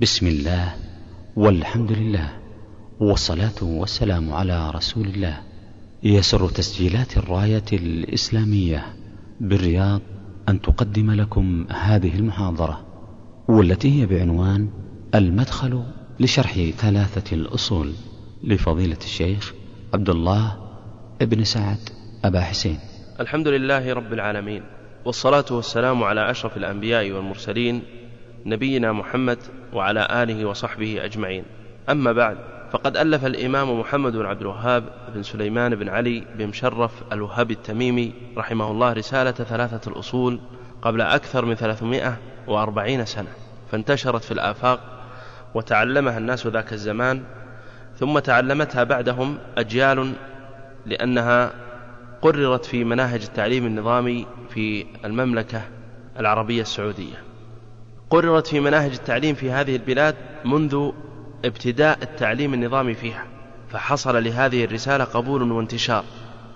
بسم الله والحمد لله والصلاة والسلام على رسول الله. يسر تسجيلات الراية الإسلامية بالرياض أن تقدم لكم هذه المحاضرة والتي هي بعنوان المدخل لشرح ثلاثة الأصول لفضيلة الشيخ عبد الله ابن سعد أبا حسين. الحمد لله رب العالمين والصلاة والسلام على أشرف الأنبياء والمرسلين نبينا محمد وعلى آله وصحبه أجمعين. أما بعد فقد ألف الإمام محمد بن عبد الوهاب بن سليمان بن علي بن مشرف الوهابي التميمي رحمه الله رسالة ثلاثة الأصول قبل أكثر من ثلاثمائة وأربعين سنة. فانتشرت في الآفاق وتعلمها الناس ذاك الزمان ثم تعلمتها بعدهم أجيال لأنها قررت في مناهج التعليم النظامي في المملكة العربية السعودية. قررت في مناهج التعليم في هذه البلاد منذ ابتداء التعليم النظامي فيها فحصل لهذه الرسالة قبول وانتشار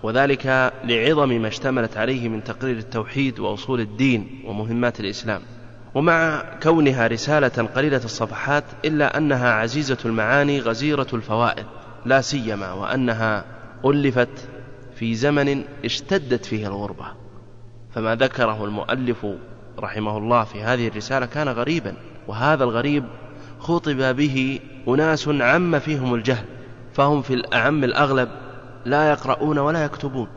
وذلك لعظم ما اشتملت عليه من تقرير التوحيد وأصول الدين ومهمات الإسلام. ومع كونها رسالة قليلة الصفحات إلا أنها عزيزة المعاني غزيرة الفوائد لا سيما وأنها ألفت في زمن اشتدت فيه الغربة. فما ذكره المؤلف رحمه الله في هذه الرسالة كان غريبا وهذا الغريب خطب به أناس عم فيهم الجهل فهم في الأعم الأغلب لا يقرؤون ولا يكتبون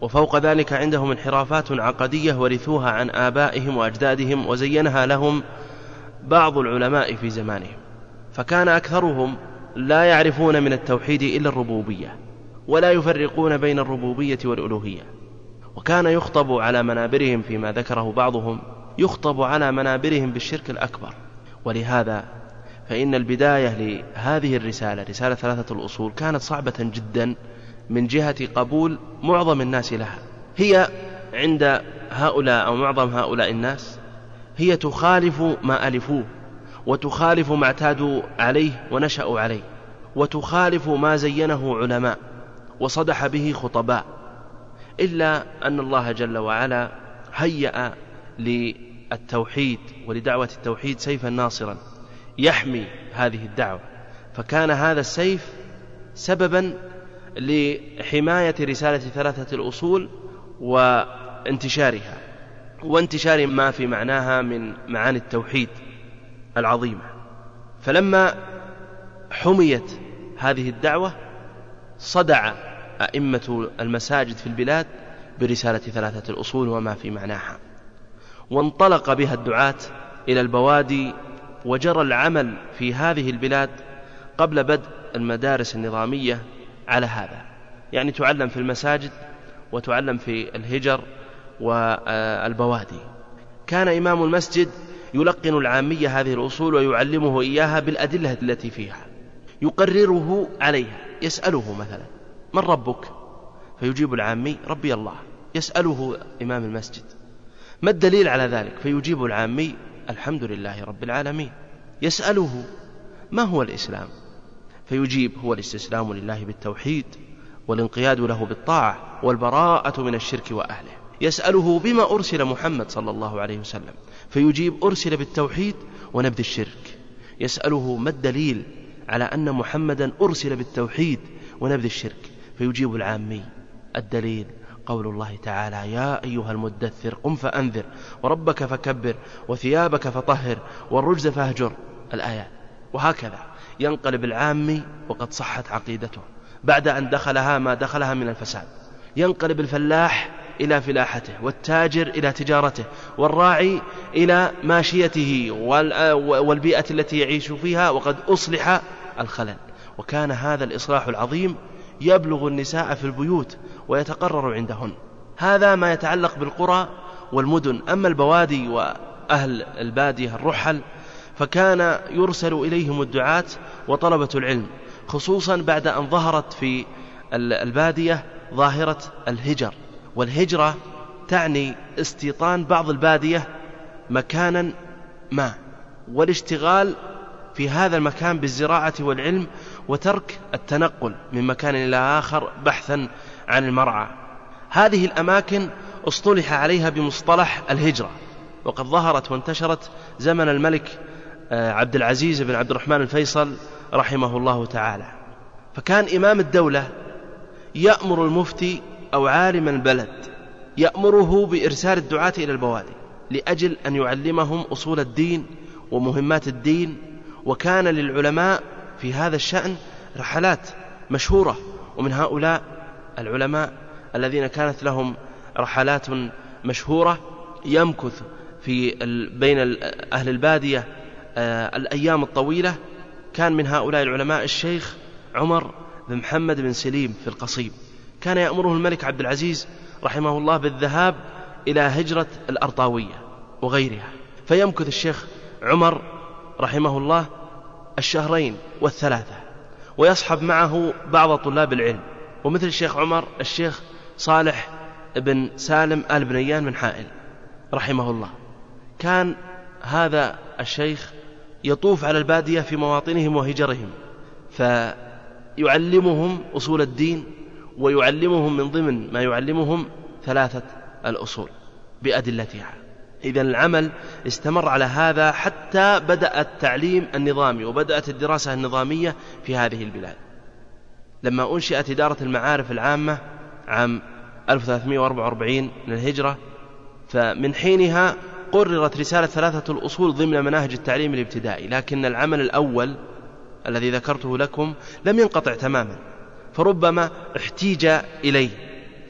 وفوق ذلك عندهم انحرافات عقدية ورثوها عن آبائهم وأجدادهم وزينها لهم بعض العلماء في زمانهم فكان أكثرهم لا يعرفون من التوحيد إلا الربوبية ولا يفرقون بين الربوبية والألوهية وكان يخطب على منابرهم فيما ذكره بعضهم يخطب على منابرهم بالشرك الأكبر. ولهذا فإن البداية لهذه الرسالة رسالة ثلاثة الأصول كانت صعبة جدا من جهة قبول معظم الناس لها. هي عند هؤلاء أو معظم هؤلاء الناس هي تخالف ما ألفوه وتخالف ما اعتادوا عليه ونشأوا عليه وتخالف ما زينه علماء وصدح به خطباء إلا أن الله جل وعلا هيأ للتوحيد ولدعوة التوحيد سيفا ناصرا يحمي هذه الدعوة. فكان هذا السيف سببا لحماية رسالة ثلاثة الأصول وانتشارها وانتشار ما في معناها من معاني التوحيد العظيمة. فلما حميت هذه الدعوة صدع أئمة المساجد في البلاد برسالة ثلاثة الأصول وما في معناها. وانطلق بها الدعاة إلى البوادي وجرى العمل في هذه البلاد قبل بدء المدارس النظامية على هذا. يعني تعلم في المساجد وتعلم في الهجر والبوادي. كان إمام المسجد يلقن العامية هذه الأصول ويعلمه إياها بالأدلة التي فيها. يقرره عليها يسأله مثلا من ربك؟ فيجيب العامي ربي الله. يسأله إمام المسجد. ما الدليل على ذلك؟ فيجيب العامي الحمد لله رب العالمين. يسأله ما هو الإسلام؟ فيجيب هو الاستسلام لله بالتوحيد والانقياد له بالطاعة والبراءة من الشرك وأهله. يسأله بما أرسل محمد صلى الله عليه وسلم. فيجيب أرسل بالتوحيد ونبذ الشرك. يسأله ما الدليل على أن محمدا أرسل بالتوحيد ونبذ الشرك؟ فيجيب العامي الدليل قول الله تعالى يا أيها المدثر قم فأنذر وربك فكبر وثيابك فطهر والرجز فاهجر. الآيات وهكذا ينقلب العامي وقد صحت عقيدته. بعد أن دخلها ما دخلها من الفساد. ينقلب الفلاح إلى فلاحته والتاجر إلى تجارته والراعي إلى ماشيته والبيئة التي يعيش فيها وقد أصلح الخلل. وكان هذا الإصلاح العظيم يبلغ النساء في البيوت ويتقرر عندهن. هذا ما يتعلق بالقرى والمدن. أما البوادي وأهل البادية الرحل فكان يرسل إليهم الدعاة وطلبة العلم خصوصا بعد أن ظهرت في البادية ظاهرة الهجر. والهجرة تعني استيطان بعض البادية مكانا ما. والاشتغال في هذا المكان بالزراعة والعلم وترك التنقل من مكان إلى آخر بحثا عن المرعى. هذه الأماكن اصطلح عليها بمصطلح الهجرة وقد ظهرت وانتشرت زمن الملك آه، عبد العزيز بن عبد الرحمن الفيصل رحمه الله تعالى. فكان إمام الدولة يأمر المفتي أو عالم البلد يأمره بإرسال الدعاة إلى البوادي لأجل أن يعلمهم أصول الدين ومهمات الدين وكان للعلماء في هذا الشأن رحلات مشهورة ومن هؤلاء العلماء الذين كانت لهم رحلات مشهورة يمكث في بين أهل البادية آه، الأيام الطويلة. كان من هؤلاء العلماء الشيخ عمر بن محمد بن سليم في القصيم. كان يأمره الملك عبد العزيز رحمه الله بالذهاب إلى هجرة الأرطاوية وغيرها. فيمكث الشيخ عمر رحمه الله الشهرين والثلاثة ويصحب معه بعض طلاب العلم. ومثل الشيخ عمر الشيخ صالح بن سالم آل بنيان من حائل رحمه الله. كان هذا الشيخ يطوف على البادية في مواطنهم وهجرهم فيعلمهم أصول الدين ويعلمهم من ضمن ما يعلمهم ثلاثة الأصول بأدلتها. إذا العمل استمر على هذا حتى بدأ التعليم النظامي وبدأت الدراسة النظامية في هذه البلاد. لما أنشئت إدارة المعارف العامة عام 1344 من الهجرة فمن حينها قررت رسالة ثلاثة الأصول ضمن مناهج التعليم الابتدائي لكن العمل الأول الذي ذكرته لكم لم ينقطع تماما فربما احتيج إليه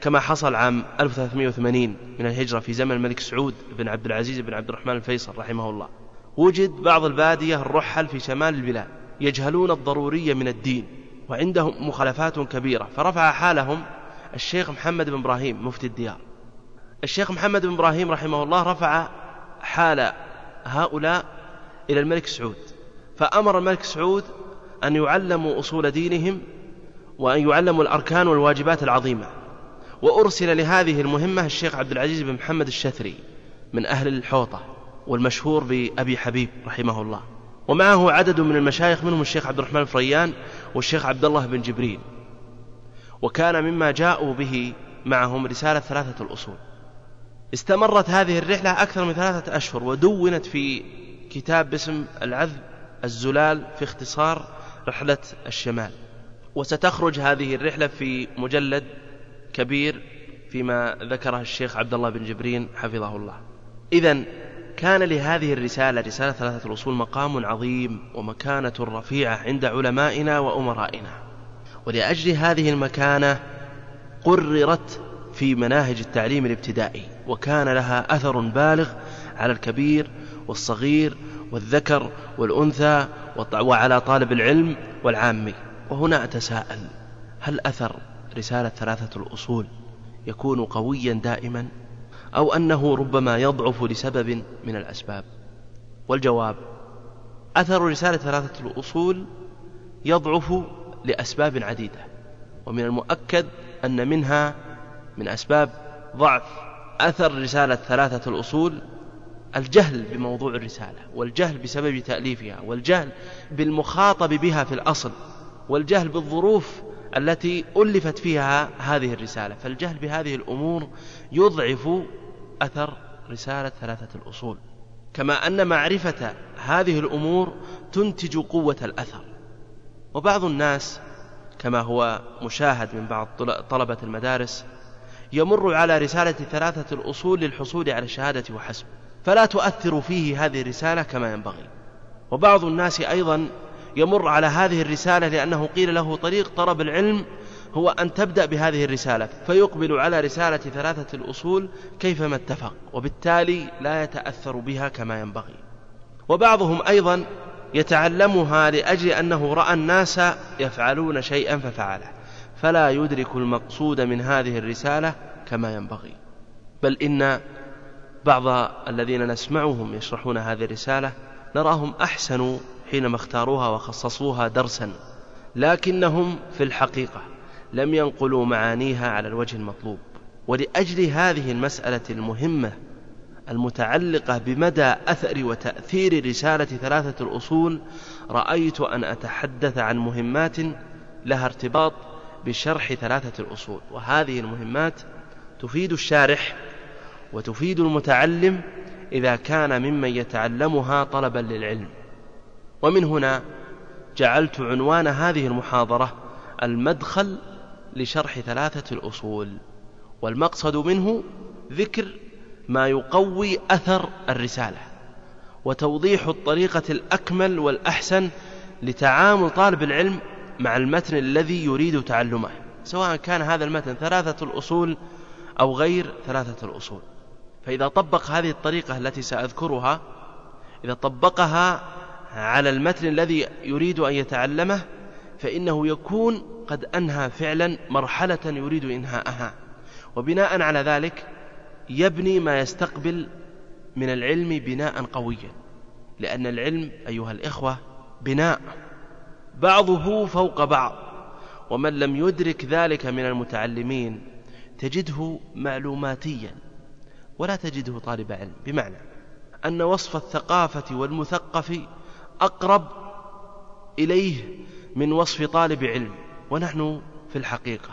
كما حصل عام 1380 من الهجرة في زمن الملك سعود بن عبد العزيز بن عبد الرحمن الفيصل رحمه الله. وجد بعض البادية الرحل في شمال البلاد يجهلون الضرورية من الدين. وعندهم مخالفات كبيرة. فرفع حالهم الشيخ محمد بن إبراهيم مفتي الديار. الشيخ محمد بن إبراهيم رحمه الله رفع حال هؤلاء إلى الملك سعود. فأمر الملك سعود أن يعلموا أصول دينهم وأن يعلموا الأركان والواجبات العظيمة. وأرسل لهذه المهمة الشيخ عبد العزيز بن محمد الشثري من أهل الحوطة والمشهور بأبي حبيب رحمه الله. ومعه عدد من المشايخ منهم الشيخ عبد الرحمن الفريان والشيخ عبد الله بن جبريل. وكان مما جاءوا به معهم رسالة ثلاثة الأصول. استمرت هذه الرحلة أكثر من ثلاثة أشهر ودونت في كتاب باسم العذب الزلال في اختصار رحلة الشمال. وستخرج هذه الرحلة في مجلد كبير فيما ذكره الشيخ عبد الله بن جبرين حفظه الله. إذا كان لهذه الرسالة رسالة ثلاثة الأصول مقام عظيم ومكانة رفيعة عند علمائنا وأمرائنا. ولأجل هذه المكانة قررت في مناهج التعليم الابتدائي وكان لها أثر بالغ على الكبير والصغير والذكر والأنثى وعلى طالب العلم والعامي. وهنا أتساءل هل أثر رسالة ثلاثة الأصول يكون قويا دائما؟ أو أنه ربما يضعف لسبب من الأسباب. والجواب أثر رسالة ثلاثة الأصول يضعف لأسباب عديدة ومن المؤكد أن منها من أسباب ضعف أثر رسالة ثلاثة الأصول الجهل بموضوع الرسالة والجهل بسبب تأليفها والجهل بالمخاطب بها في الأصل والجهل بالظروف التي ألفت فيها هذه الرسالة. فالجهل بهذه الأمور يضعف أثر رسالة ثلاثة الأصول. كما أن معرفة هذه الأمور تنتج قوة الأثر. وبعض الناس كما هو مشاهد من بعض طلبة المدارس يمر على رسالة ثلاثة الأصول للحصول على الشهادة وحسب. فلا تؤثر فيه هذه الرسالة كما ينبغي. وبعض الناس أيضا يمر على هذه الرسالة لأنه قيل له طريق طلب العلم هو أن تبدأ بهذه الرسالة فيقبل على رسالة ثلاثة الأصول كيفما اتفق وبالتالي لا يتأثر بها كما ينبغي. وبعضهم أيضا يتعلمها لأجل أنه رأى الناس يفعلون شيئا ففعله فلا يدرك المقصود من هذه الرسالة كما ينبغي. بل إن بعض الذين نسمعهم يشرحون هذه الرسالة نراهم أحسنوا حينما اختاروها وخصصوها درسا لكنهم في الحقيقة لم ينقلوا معانيها على الوجه المطلوب. ولأجل هذه المسألة المهمة المتعلقة بمدى أثر وتأثير رسالة ثلاثة الأصول رأيت أن أتحدث عن مهمات لها ارتباط بشرح ثلاثة الأصول. وهذه المهمات تفيد الشارح وتفيد المتعلم إذا كان ممن يتعلمها طلبا للعلم. ومن هنا جعلت عنوان هذه المحاضرة المدخل لشرح ثلاثة الأصول والمقصد منه ذكر ما يقوي أثر الرسالة وتوضيح الطريقة الأكمل والأحسن لتعامل طالب العلم مع المتن الذي يريد تعلمه سواء كان هذا المتن ثلاثة الأصول أو غير ثلاثة الأصول. فإذا طبق هذه الطريقة التي سأذكرها إذا طبقها على المتن الذي يريد أن يتعلمه فإنه يكون قد أنهى فعلا مرحلة يريد إنهاءها. وبناء على ذلك يبني ما يستقبل من العلم بناء قويا. لأن العلم أيها الإخوة بناء. بعضه فوق بعض. ومن لم يدرك ذلك من المتعلمين تجده معلوماتيا. ولا تجده طالب علم. بمعنى أن وصف الثقافة والمثقف أقرب إليه من وصف طالب علم ونحن في الحقيقة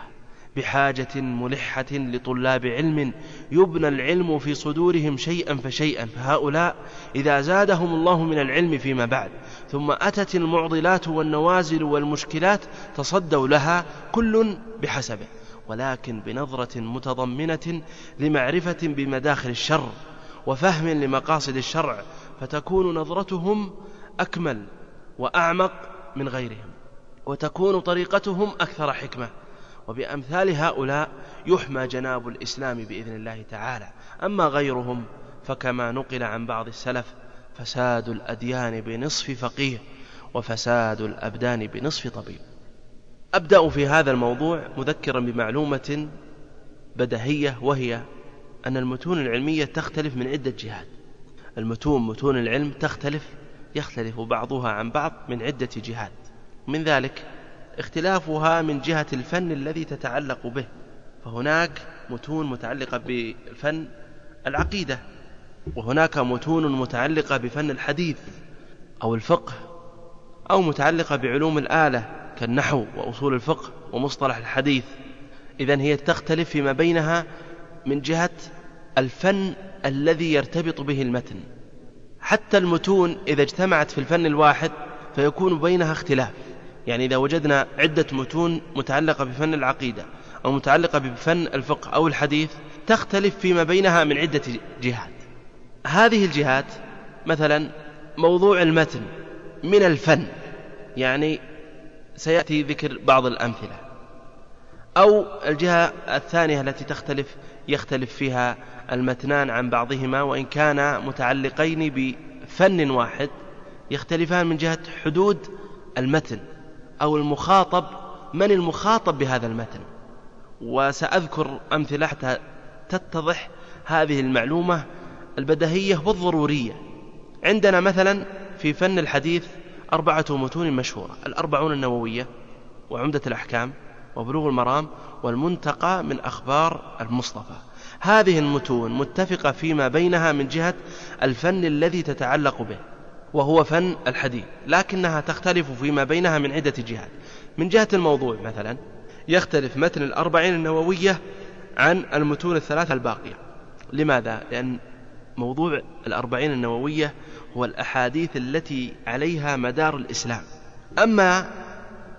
بحاجة ملحة لطلاب علم يبنى العلم في صدورهم شيئا فشيئا فهؤلاء إذا زادهم الله من العلم فيما بعد ثم أتت المعضلات والنوازل والمشكلات تصدوا لها كل بحسبه ولكن بنظرة متضمنة لمعرفة بمداخل الشر وفهم لمقاصد الشرع فتكون نظرتهم أكمل وأعمق من غيرهم. وتكون طريقتهم أكثر حكمة. وبأمثال هؤلاء يحمى جناب الإسلام بإذن الله تعالى. أما غيرهم فكما نقل عن بعض السلف فساد الأديان بنصف فقيه وفساد الأبدان بنصف طبيب. أبدأ في هذا الموضوع مذكرا بمعلومة بدهية وهي أن المتون العلمية تختلف من عدة جهات. المتون متون العلم تختلف يختلف بعضها عن بعض من عدة جهات. من ذلك اختلافها من جهة الفن الذي تتعلق به فهناك متون متعلقة بفن العقيدة وهناك متون متعلقة بفن الحديث أو الفقه أو متعلقة بعلوم الآلة كالنحو وأصول الفقه ومصطلح الحديث. إذن هي تختلف فيما بينها من جهة الفن الذي يرتبط به المتن. حتى المتون إذا اجتمعت في الفن الواحد فيكون بينها اختلاف. يعني إذا وجدنا عدة متون متعلقة بفن العقيدة أو متعلقة بفن الفقه أو الحديث تختلف فيما بينها من عدة جهات. هذه الجهات مثلا موضوع المتن من الفن يعني سيأتي ذكر بعض الأمثلة. أو الجهة الثانية التي تختلف يختلف فيها المتنان عن بعضهما وإن كانا متعلقين بفن واحد يختلفان من جهة حدود المتن. أو المخاطب من المخاطب بهذا المتن؟ وسأذكر أمثلة حتى تتضح هذه المعلومة البدهية والضرورية. عندنا مثلا في فن الحديث أربعة متون مشهورة الأربعون النووية وعمدة الأحكام وبلوغ المرام والمنتقى من أخبار المصطفى. هذه المتون متفقة فيما بينها من جهة الفن الذي تتعلق به. وهو فن الحديث لكنها تختلف فيما بينها من عدة جهات. من جهة الموضوع مثلا يختلف متن الأربعين النووية عن المتون الثلاثة الباقية. لماذا؟ لأن موضوع الأربعين النووية هو الأحاديث التي عليها مدار الإسلام. أما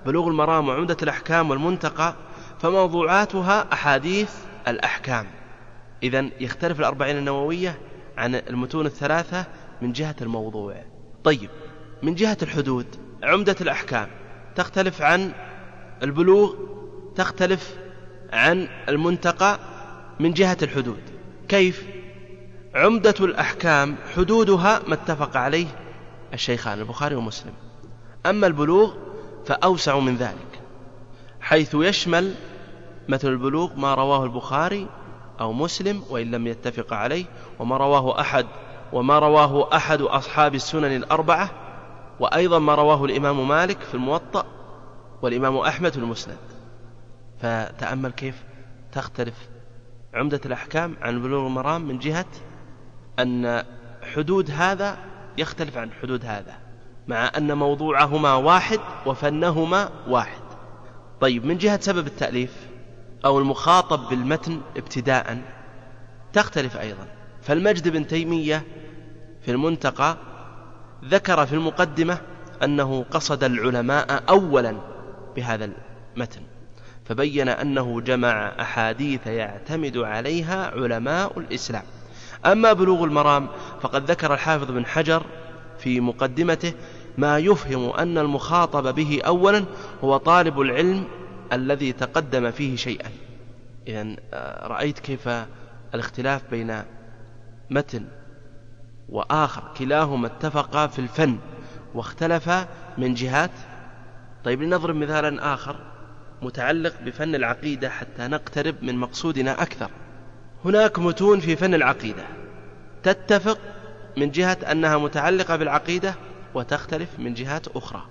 بلوغ المرام وعمدة الأحكام والمنتقى فموضوعاتها أحاديث الأحكام. إذا يختلف الأربعين النووية عن المتون الثلاثة من جهة الموضوع. طيب من جهة الحدود عمدة الأحكام تختلف عن البلوغ تختلف عن المنتقى من جهة الحدود كيف؟ عمدة الأحكام حدودها ما اتفق عليه الشيخان البخاري ومسلم أما البلوغ فأوسع من ذلك حيث يشمل مثل البلوغ ما رواه البخاري أو مسلم وإن لم يتفق عليه وما رواه أحد وما رواه أحد أصحاب السنن الأربعة وأيضا ما رواه الإمام مالك في الموطأ والإمام أحمد في المسند. فتأمل كيف تختلف عمدة الأحكام عن بلوغ المرام من جهة أن حدود هذا يختلف عن حدود هذا مع أن موضوعهما واحد وفنهما واحد. طيب من جهة سبب التأليف أو المخاطب بالمتن ابتداء تختلف أيضا. فالمجد بن تيمية في المنتقى ذكر في المقدمة أنه قصد العلماء أولا بهذا المتن فبين أنه جمع أحاديث يعتمد عليها علماء الإسلام. أما بلوغ المرام فقد ذكر الحافظ بن حجر في مقدمته ما يفهم أن المخاطب به أولا هو طالب العلم الذي تقدم فيه شيئا. إذا آه، رأيت كيف الاختلاف بين متن وآخر كلاهما اتفقا في الفن واختلفا من جهات. طيب لنضرب مثالا آخر متعلق بفن العقيدة حتى نقترب من مقصودنا أكثر. هناك متون في فن العقيدة. تتفق من جهة أنها متعلقة بالعقيدة وتختلف من جهات أخرى.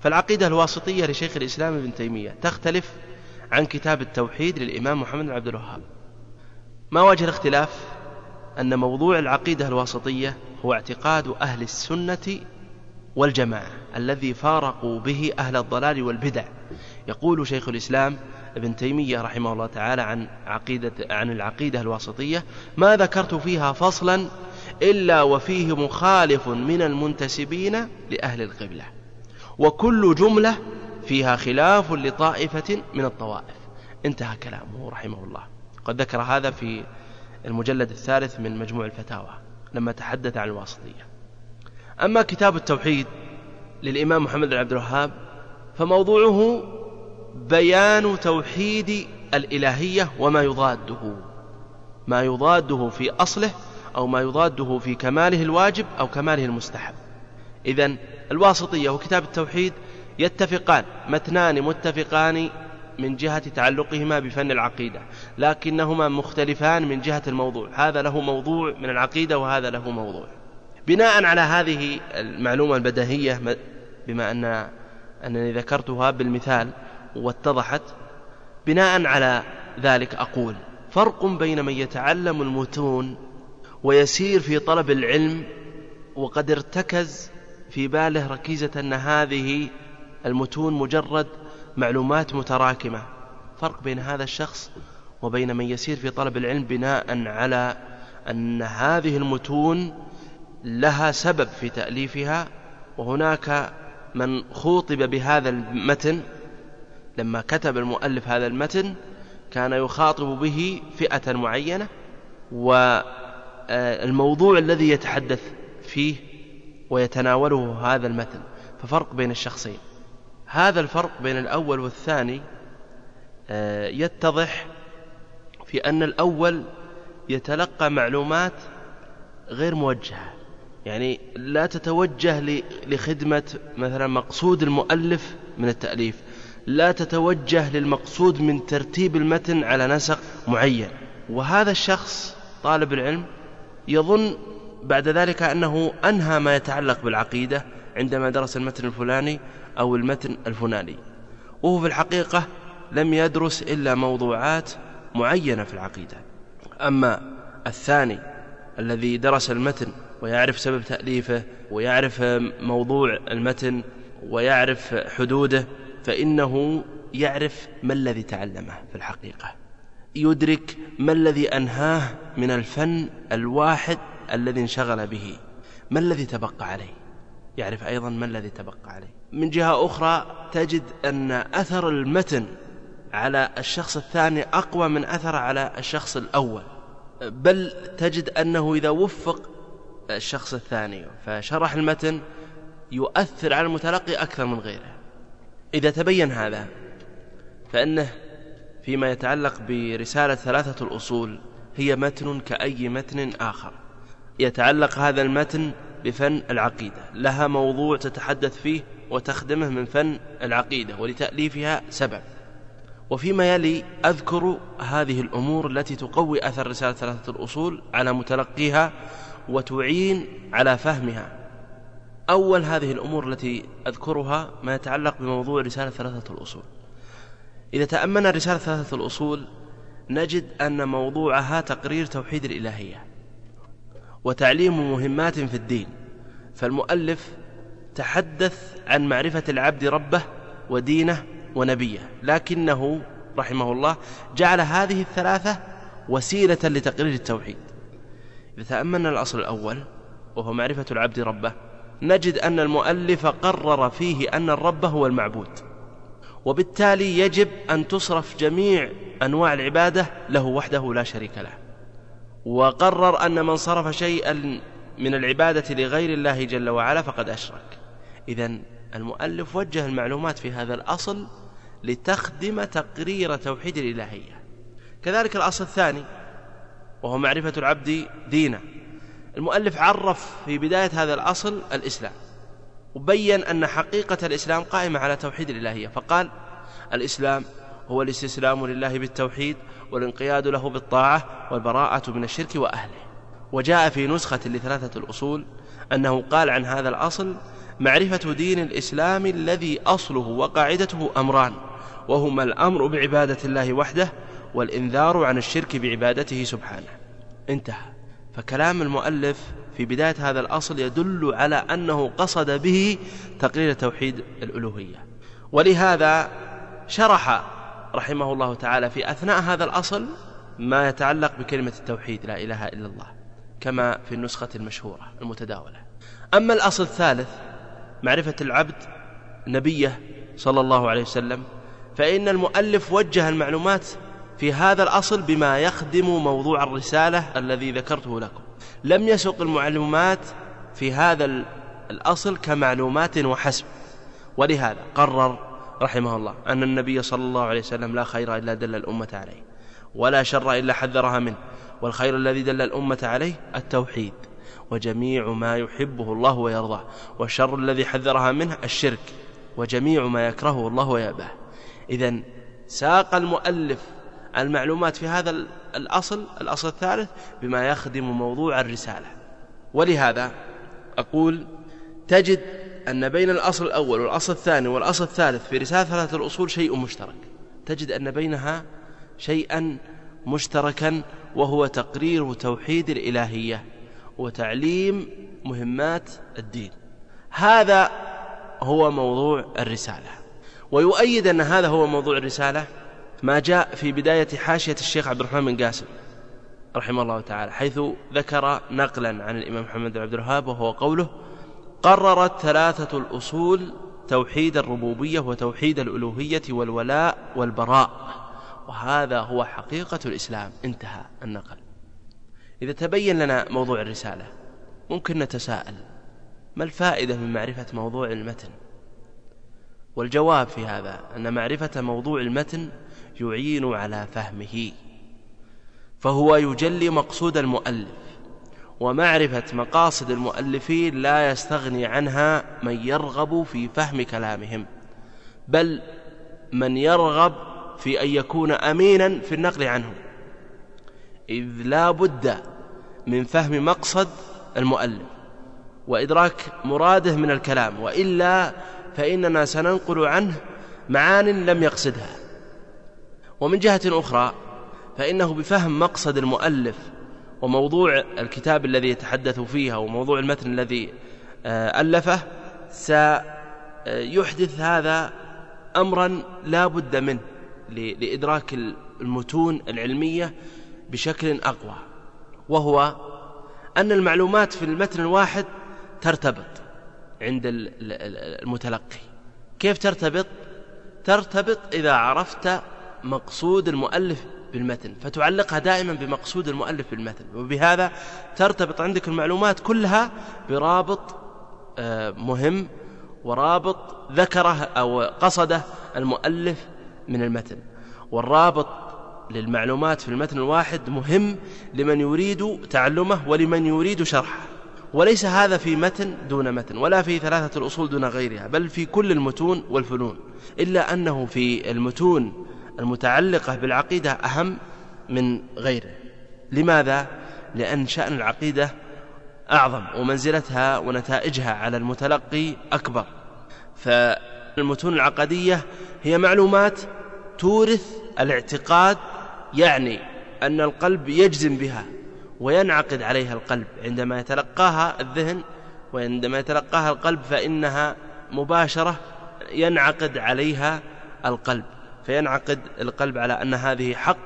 فالعقيدة الواسطية لشيخ الإسلام ابن تيمية تختلف عن كتاب التوحيد للإمام محمد بن عبد الوهاب. ما وجه الاختلاف؟ أن موضوع العقيدة الواسطية هو اعتقاد أهل السنة والجماعة الذي فارقوا به أهل الضلال والبدع. يقول شيخ الإسلام ابن تيمية رحمه الله تعالى عن عقيدة عن العقيدة الواسطية ما ذكرت فيها فصلا إلا وفيه مخالف من المنتسبين لأهل القبلة وكل جملة فيها خلاف لطائفة من الطوائف. انتهى كلامه رحمه الله. قد ذكر هذا في المجلد الثالث من مجموع الفتاوى لما تحدث عن الواسطية. أما كتاب التوحيد للإمام محمد بن عبد الوهاب فموضوعه بيان توحيد الإلهية وما يضاده. ما يضاده في أصله أو ما يضاده في كماله الواجب أو كماله المستحب. إذا الواسطية وكتاب التوحيد يتفقان متنان متفقان من جهة تعلقهما بفن العقيدة لكنهما مختلفان من جهة الموضوع. هذا له موضوع من العقيدة وهذا له موضوع. بناء على هذه المعلومة البديهية بما أن أنني ذكرتها بالمثال واتضحت بناء على ذلك أقول فرق بين من يتعلم المتون ويسير في طلب العلم وقد ارتكز في باله ركيزة أن هذه المتون مجرد معلومات متراكمة. فرق بين هذا الشخص وبين من يسير في طلب العلم بناء على أن هذه المتون لها سبب في تأليفها وهناك من خوطب بهذا المتن. لما كتب المؤلف هذا المتن كان يخاطب به فئة معينة والموضوع الذي يتحدث فيه ويتناوله هذا المتن. ففرق بين الشخصين. هذا الفرق بين الأول والثاني آه، يتضح في أن الأول يتلقى معلومات غير موجهة. يعني لا تتوجه لخدمة مثلا مقصود المؤلف من التأليف لا تتوجه للمقصود من ترتيب المتن على نسق معين. وهذا الشخص طالب العلم يظن بعد ذلك أنه أنهى ما يتعلق بالعقيدة عندما درس المتن الفلاني أو المتن الفلاني. وهو في الحقيقة لم يدرس إلا موضوعات معينة في العقيدة. أما الثاني الذي درس المتن ويعرف سبب تأليفه ويعرف موضوع المتن ويعرف حدوده فإنه يعرف ما الذي تعلمه في الحقيقة. يدرك ما الذي أنهاه من الفن الواحد الذي انشغل به. ما الذي تبقى عليه؟ يعرف أيضا ما الذي تبقى عليه. من جهة أخرى تجد أن أثر المتن على الشخص الثاني أقوى من أثر على الشخص الأول. بل تجد أنه إذا وفق الشخص الثاني فشرح المتن يؤثر على المتلقي أكثر من غيره. إذا تبين هذا فإنه فيما يتعلق برسالة ثلاثة الأصول هي متن كأي متن آخر. يتعلق هذا المتن بفن العقيدة. لها موضوع تتحدث فيه وتخدمه من فن العقيدة ولتأليفها سبب. وفيما يلي أذكر هذه الأمور التي تقوي أثر رسالة ثلاثة الأصول على متلقيها وتعين على فهمها. أول هذه الأمور التي أذكرها ما يتعلق بموضوع رسالة ثلاثة الأصول. إذا تأملنا رسالة ثلاثة الأصول نجد أن موضوعها تقرير توحيد الإلهية. وتعليم مهمات في الدين. فالمؤلف تحدث عن معرفة العبد ربه ودينه ونبيه لكنه رحمه الله جعل هذه الثلاثة وسيلة لتقرير التوحيد. إذا تأملنا الأصل الأول وهو معرفة العبد ربه نجد أن المؤلف قرر فيه أن الرب هو المعبود وبالتالي يجب أن تصرف جميع أنواع العبادة له وحده لا شريك له. وقرر أن من صرف شيئا من العبادة لغير الله جل وعلا فقد أشرك. إذا المؤلف وجه المعلومات في هذا الأصل لتخدم تقرير توحيد الإلهية. كذلك الأصل الثاني وهو معرفة العبد دينه. المؤلف عرف في بداية هذا الأصل الإسلام وبين أن حقيقة الإسلام قائمة على توحيد الإلهية. فقال الإسلام هو الاستسلام لله بالتوحيد والانقياد له بالطاعة والبراءة من الشرك وأهله. وجاء في نسخة لثلاثة الأصول أنه قال عن هذا الأصل معرفة دين الإسلام الذي أصله وقاعدته أمران وهما الأمر بعبادة الله وحده والإنذار عن الشرك بعبادته سبحانه. انتهى. فكلام المؤلف في بداية هذا الأصل يدل على أنه قصد به تقرير توحيد الألوهية. ولهذا شرح رحمه الله تعالى في أثناء هذا الأصل ما يتعلق بكلمة التوحيد لا إله إلا الله كما في النسخة المشهورة المتداولة. أما الأصل الثالث معرفة العبد نبيه صلى الله عليه وسلم فإن المؤلف وجه المعلومات في هذا الأصل بما يخدم موضوع الرسالة الذي ذكرته لكم. لم يسق المعلومات في هذا الأصل كمعلومات وحسب. ولهذا قرر رحمه الله أن النبي صلى الله عليه وسلم لا خير إلا دل الأمة عليه ولا شر إلا حذرها منه والخير الذي دل الأمة عليه التوحيد وجميع ما يحبه الله ويرضاه والشر الذي حذرها منه الشرك وجميع ما يكرهه الله ويأباه. إذا ساق المؤلف المعلومات في هذا الأصل الأصل الثالث بما يخدم موضوع الرسالة. ولهذا أقول تجد أن بين الأصل الأول والأصل الثاني والأصل الثالث في رسالة ثلاثة الأصول شيء مشترك. تجد أن بينها شيئا مشتركا وهو تقرير توحيد الإلهية وتعليم مهمات الدين. هذا هو موضوع الرسالة. ويؤيد أن هذا هو موضوع الرسالة ما جاء في بداية حاشية الشيخ عبد الرحمن بن قاسم رحمه الله تعالى حيث ذكر نقلا عن الإمام محمد بن عبد الوهاب وهو قوله قررت ثلاثة الأصول توحيد الربوبية وتوحيد الألوهية والولاء والبراء. وهذا هو حقيقة الإسلام. انتهى النقل. إذا تبين لنا موضوع الرسالة ممكن نتساءل ما الفائدة من معرفة موضوع المتن؟ والجواب في هذا أن معرفة موضوع المتن يعين على فهمه فهو يجلي مقصود المؤلف. ومعرفة مقاصد المؤلفين لا يستغني عنها من يرغب في فهم كلامهم بل من يرغب في أن يكون أمينا في النقل عنهم إذ لا بد من فهم مقصد المؤلف وإدراك مراده من الكلام وإلا فإننا سننقل عنه معان لم يقصدها. ومن جهة أخرى فإنه بفهم مقصد المؤلف وموضوع الكتاب الذي يتحدث فيها وموضوع المتن الذي آه، ألفه سيحدث هذا أمرا لا بد منه لإدراك المتون العلمية بشكل أقوى وهو أن المعلومات في المتن الواحد ترتبط عند المتلقي. كيف ترتبط؟ ترتبط إذا عرفت مقصود المؤلف بالمتن فتعلقها دائما بمقصود المؤلف بالمتن. وبهذا ترتبط عندك المعلومات كلها برابط آه، مهم ورابط ذكره أو قصده المؤلف من المتن. والرابط للمعلومات في المتن الواحد مهم لمن يريد تعلمه ولمن يريد شرحه. وليس هذا في متن دون متن ولا في ثلاثة الأصول دون غيرها بل في كل المتون والفنون إلا أنه في المتون المتعلقة بالعقيدة أهم من غيره. لماذا؟ لأن شأن العقيدة أعظم ومنزلتها ونتائجها على المتلقي أكبر. فالمتون العقدية هي معلومات تورث الاعتقاد يعني أن القلب يجزم بها وينعقد عليها القلب. عندما يتلقاها الذهن وعندما يتلقاها القلب فإنها مباشرة ينعقد عليها القلب. فينعقد القلب على أن هذه حق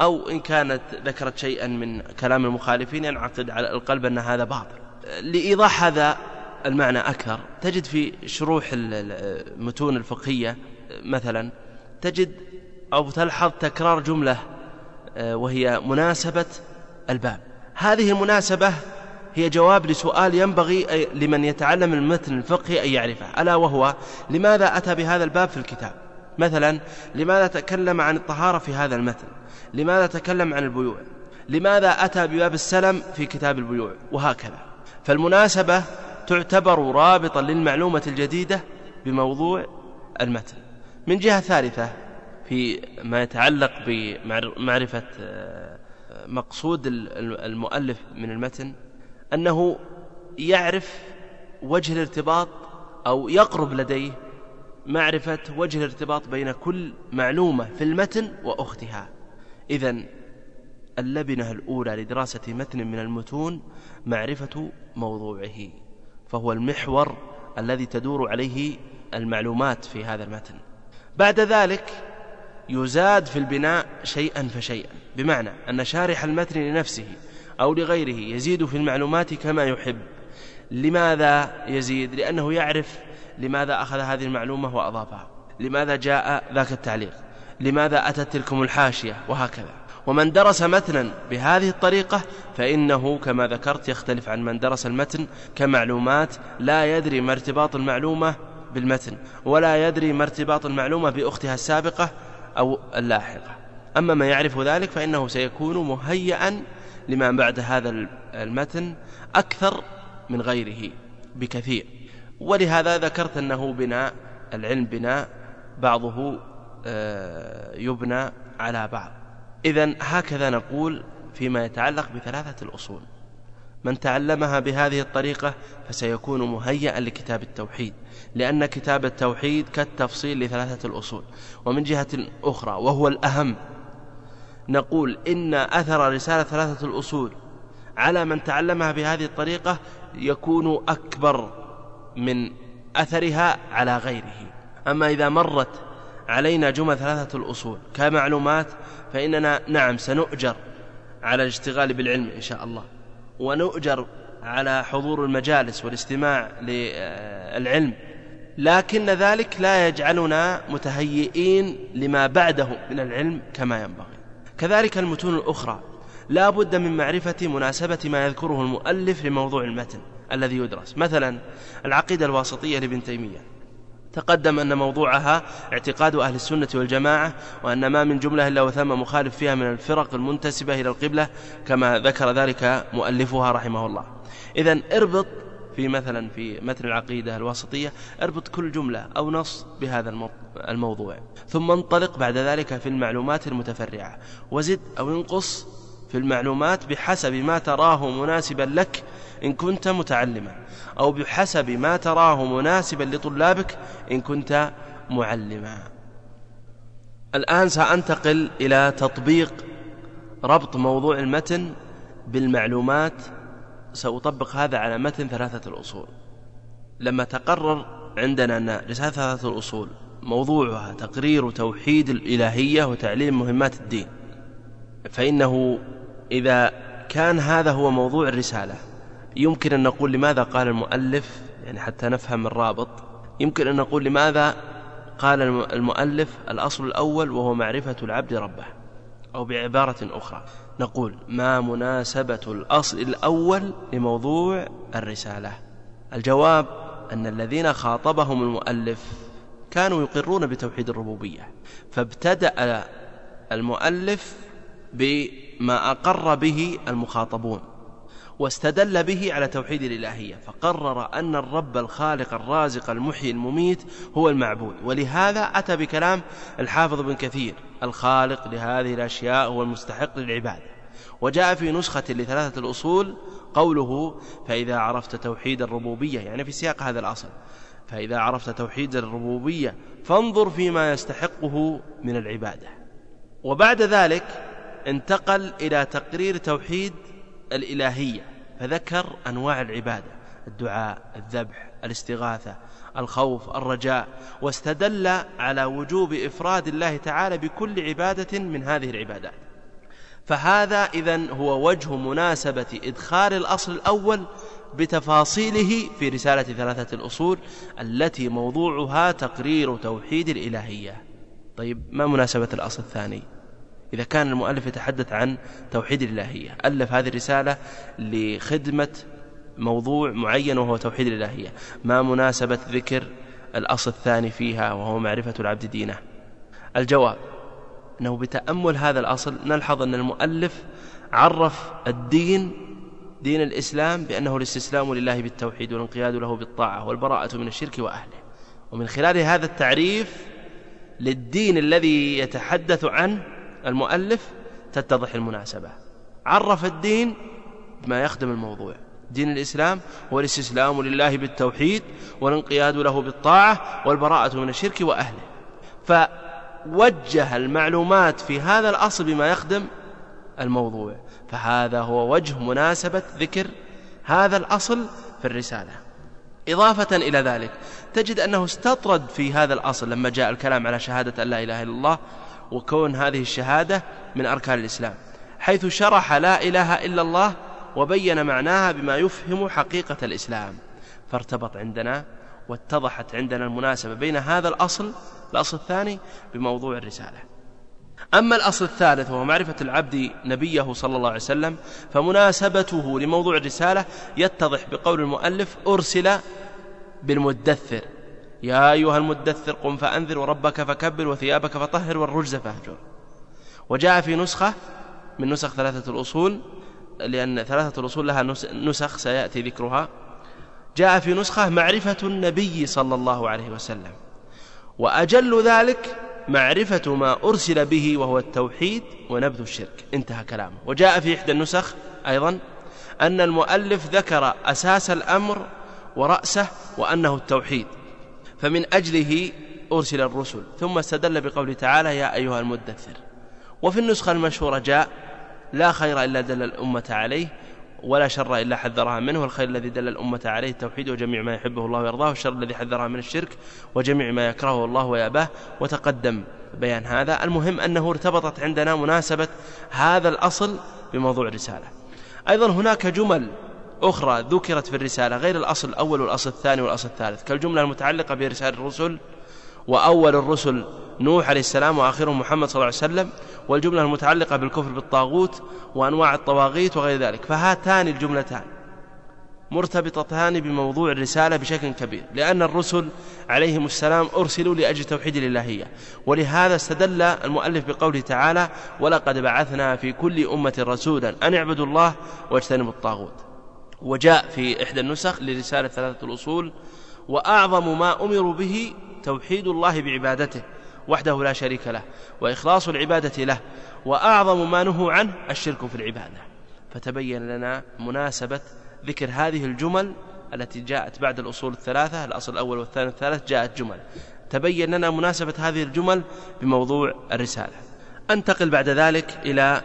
أو إن كانت ذكرت شيئا من كلام المخالفين ينعقد على القلب أن هذا باطل. لإيضاح هذا المعنى أكثر تجد في شروح المتون الفقهية مثلا تجد أو تلحظ تكرار جملة آه، وهي مناسبة الباب. هذه المناسبة هي جواب لسؤال ينبغي لمن يتعلم المتن الفقهي أن يعرفه ألا وهو لماذا أتى بهذا الباب في الكتاب؟ مثلا لماذا تكلم عن الطهارة في هذا المتن لماذا تكلم عن البيوع؟ لماذا أتى بباب السلم في كتاب البيوع؟ وهكذا. فالمناسبة تعتبر رابطا للمعلومة الجديدة بموضوع المتن من جهة ثالثة في ما يتعلق بمعرفة آه، مقصود المؤلف من المتن أنه يعرف وجه الارتباط أو يقرب لديه معرفة وجه الارتباط بين كل معلومة في المتن وأختها. إذا اللبنة الأولى لدراسة متن من المتون معرفة موضوعه فهو المحور الذي تدور عليه المعلومات في هذا المتن. بعد ذلك يزاد في البناء شيئا فشيئا بمعنى أن شارح المتن لنفسه أو لغيره يزيد في المعلومات كما يحب. لماذا يزيد؟ لأنه يعرف لماذا أخذ هذه المعلومة وأضافها؟ لماذا جاء ذاك التعليق؟ لماذا أتت تلكم الحاشية؟ وهكذا. ومن درس متنا بهذه الطريقة فإنه كما ذكرت يختلف عن من درس المتن كمعلومات لا يدري ما ارتباط المعلومة بالمتن ولا يدري ما ارتباط المعلومة بأختها السابقة أو اللاحقة. أما من يعرف ذلك فإنه سيكون مهيئا لما بعد هذا المتن أكثر من غيره بكثير. ولهذا ذكرت أنه بناء العلم بناء بعضه آه، يبنى على بعض. إذا هكذا نقول فيما يتعلق بثلاثة الأصول. من تعلمها بهذه الطريقة فسيكون مهيئا لكتاب التوحيد لأن كتاب التوحيد كالتفصيل لثلاثة الأصول. ومن جهة أخرى وهو الأهم نقول إن أثر رسالة ثلاثة الأصول على من تعلمها بهذه الطريقة يكون أكبر من أثرها على غيره. أما إذا مرت علينا جمل ثلاثة الأصول كمعلومات فإننا نعم سنؤجر على الاشتغال بالعلم إن شاء الله. ونؤجر على حضور المجالس والاستماع للعلم. لكن ذلك لا يجعلنا متهيئين لما بعده من العلم كما ينبغي. كذلك المتون الأخرى. لا بد من معرفة مناسبة ما يذكره المؤلف لموضوع المتن. الذي يدرس. مثلا العقيدة الواسطية لابن تيمية. تقدم أن موضوعها اعتقاد أهل السنة والجماعة وأن ما من جملة إلا وثم مخالف فيها من الفرق المنتسبة إلى القبلة كما ذكر ذلك مؤلفها رحمه الله. إذا اربط في مثلا في متن العقيدة الواسطية اربط كل جملة أو نص بهذا الموضوع. ثم انطلق بعد ذلك في المعلومات المتفرعة. وزد أو انقص في المعلومات بحسب ما تراه مناسبا لك إن كنت متعلما أو بحسب ما تراه مناسبا لطلابك إن كنت معلما. الآن سأنتقل إلى تطبيق ربط موضوع المتن بالمعلومات. سأطبق هذا على متن ثلاثة الأصول. لما تقرر عندنا أن رسالة ثلاثة الأصول موضوعها تقرير توحيد الإلهية وتعليم مهمات الدين فإنه إذا كان هذا هو موضوع الرسالة يمكن أن نقول لماذا قال المؤلف يعني حتى نفهم الرابط يمكن أن نقول لماذا قال المؤلف الأصل الأول وهو معرفة العبد ربه أو بعبارة أخرى. نقول ما مناسبة الأصل الأول لموضوع الرسالة. الجواب أن الذين خاطبهم المؤلف كانوا يقرون بتوحيد الربوبية. فابتدأ المؤلف بما أقر به المخاطبون. واستدل به على توحيد الإلهية فقرر أن الرب الخالق الرازق المحيي المميت هو المعبود ولهذا أتى بكلام الحافظ بن كثير الخالق لهذه الأشياء هو المستحق للعبادة. وجاء في نسخة لثلاثة الأصول قوله فإذا عرفت توحيد الربوبية يعني في سياق هذا الأصل فإذا عرفت توحيد الربوبية فانظر فيما يستحقه من العبادة وبعد ذلك انتقل إلى تقرير توحيد الإلهية فذكر أنواع العبادة الدعاء الذبح الاستغاثة الخوف الرجاء واستدل على وجوب إفراد الله تعالى بكل عبادة من هذه العبادات. فهذا إذن هو وجه مناسبة إدخال الأصل الأول بتفاصيله في رسالة ثلاثة الأصول التي موضوعها تقرير توحيد الإلهية. طيب ما مناسبة الأصل الثاني؟ إذا كان المؤلف يتحدث عن توحيد الإلهية. ألف هذه الرسالة لخدمة موضوع معين وهو توحيد الإلهية. ما مناسبة ذكر الأصل الثاني فيها وهو معرفة العبد دينه. الجواب أنه بتأمل هذا الأصل نلحظ أن المؤلف عرف الدين دين الإسلام بأنه الاستسلام لله بالتوحيد والانقياد له بالطاعة والبراءة من الشرك وأهله. ومن خلال هذا التعريف للدين الذي يتحدث عنه المؤلف تتضح المناسبة. عرف الدين بما يخدم الموضوع. دين الإسلام هو الاستسلام لله بالتوحيد والانقياد له بالطاعة والبراءة من الشرك وأهله. فوجه المعلومات في هذا الأصل بما يخدم الموضوع. فهذا هو وجه مناسبة ذكر هذا الأصل في الرسالة. إضافة إلى ذلك تجد أنه استطرد في هذا الأصل لما جاء الكلام على شهادة أن لا إله إلا الله وكون هذه الشهادة من أركان الإسلام. حيث شرح لا إله إلا الله وبين معناها بما يفهم حقيقة الإسلام. فارتبط عندنا واتضحت عندنا المناسبة بين هذا الأصل الأصل الثاني بموضوع الرسالة. أما الأصل الثالث وهو معرفة العبد نبيه صلى الله عليه وسلم فمناسبته لموضوع الرسالة يتضح بقول المؤلف أرسل بالمدثر. يا أيها المدثر قم فأنذر وربك فكبر وثيابك فطهر والرجز فاهجر. وجاء في نسخة من نسخ ثلاثة الأصول لأن ثلاثة الأصول لها نسخ سيأتي ذكرها. جاء في نسخة معرفة النبي صلى الله عليه وسلم. وأجل ذلك معرفة ما أرسل به وهو التوحيد ونبذ الشرك. انتهى كلامه. وجاء في إحدى النسخ أيضا أن المؤلف ذكر أساس الأمر ورأسه وأنه التوحيد. فمن أجله أرسل الرسل. ثم استدل بقوله تعالى يا أيها المدثر. وفي النسخة المشهورة جاء لا خير إلا دل الأمة عليه ولا شر إلا حذرها منه والخير الذي دل الأمة عليه التوحيد وجميع ما يحبه الله ويرضاه والشر الذي حذرها من الشرك وجميع ما يكرهه الله ويأباه. وتقدم بيان هذا. المهم أنه ارتبطت عندنا مناسبة هذا الأصل بموضوع الرسالة. أيضا هناك جمل أخرى ذكرت في الرسالة غير الأصل الأول والأصل الثاني والأصل الثالث كالجملة المتعلقة برسالة الرسل وأول الرسل نوح عليه السلام وآخرهم محمد صلى الله عليه وسلم والجملة المتعلقة بالكفر بالطاغوت وأنواع الطواغيت وغير ذلك. فهاتان الجملتان مرتبطتان بموضوع الرسالة بشكل كبير لأن الرسل عليهم السلام أرسلوا لأجل توحيد الإلهية ولهذا استدل المؤلف بقوله تعالى ولقد بعثنا في كل أمة رسولا أن اعبدوا الله واجتنبوا الطاغوت وجاء في إحدى النسخ لرسالة ثلاثة الأصول وأعظم ما أمروا به توحيد الله بعبادته وحده لا شريك له وإخلاص العبادة له وأعظم ما نهوا عنه الشرك في العبادة. فتبين لنا مناسبة ذكر هذه الجمل التي جاءت بعد الأصول الثلاثة الأصل الأول والثاني والثالث جاءت جمل. تبين لنا مناسبة هذه الجمل بموضوع الرسالة. أنتقل بعد ذلك إلى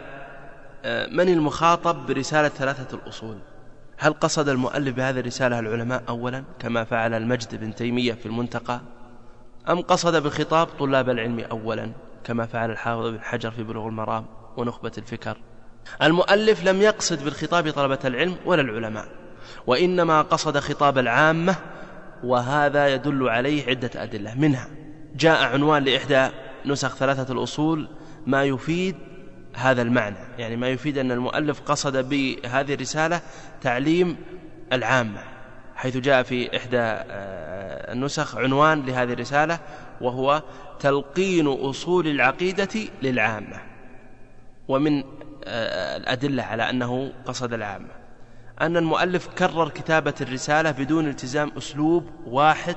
آه، من المخاطب برسالة ثلاثة الأصول؟ هل قصد المؤلف بهذه الرسالة العلماء أولا كما فعل المجد بن تيمية في المنتقى؟ أم قصد بخطاب طلاب العلم أولا كما فعل الحافظ بن حجر في بلوغ المرام ونخبة الفكر؟ المؤلف لم يقصد بالخطاب طلبة العلم ولا العلماء وإنما قصد خطاب العامة وهذا يدل عليه عدة أدلة. منها جاء عنوان لإحدى نسخ ثلاثة الأصول ما يفيد هذا المعنى. يعني ما يفيد أن المؤلف قصد بهذه الرسالة تعليم العامة حيث جاء في إحدى آه، النسخ عنوان لهذه الرسالة وهو تلقين أصول العقيدة للعامة ومن آه، الأدلة على أنه قصد العامة. أن المؤلف كرر كتابة الرسالة بدون التزام أسلوب واحد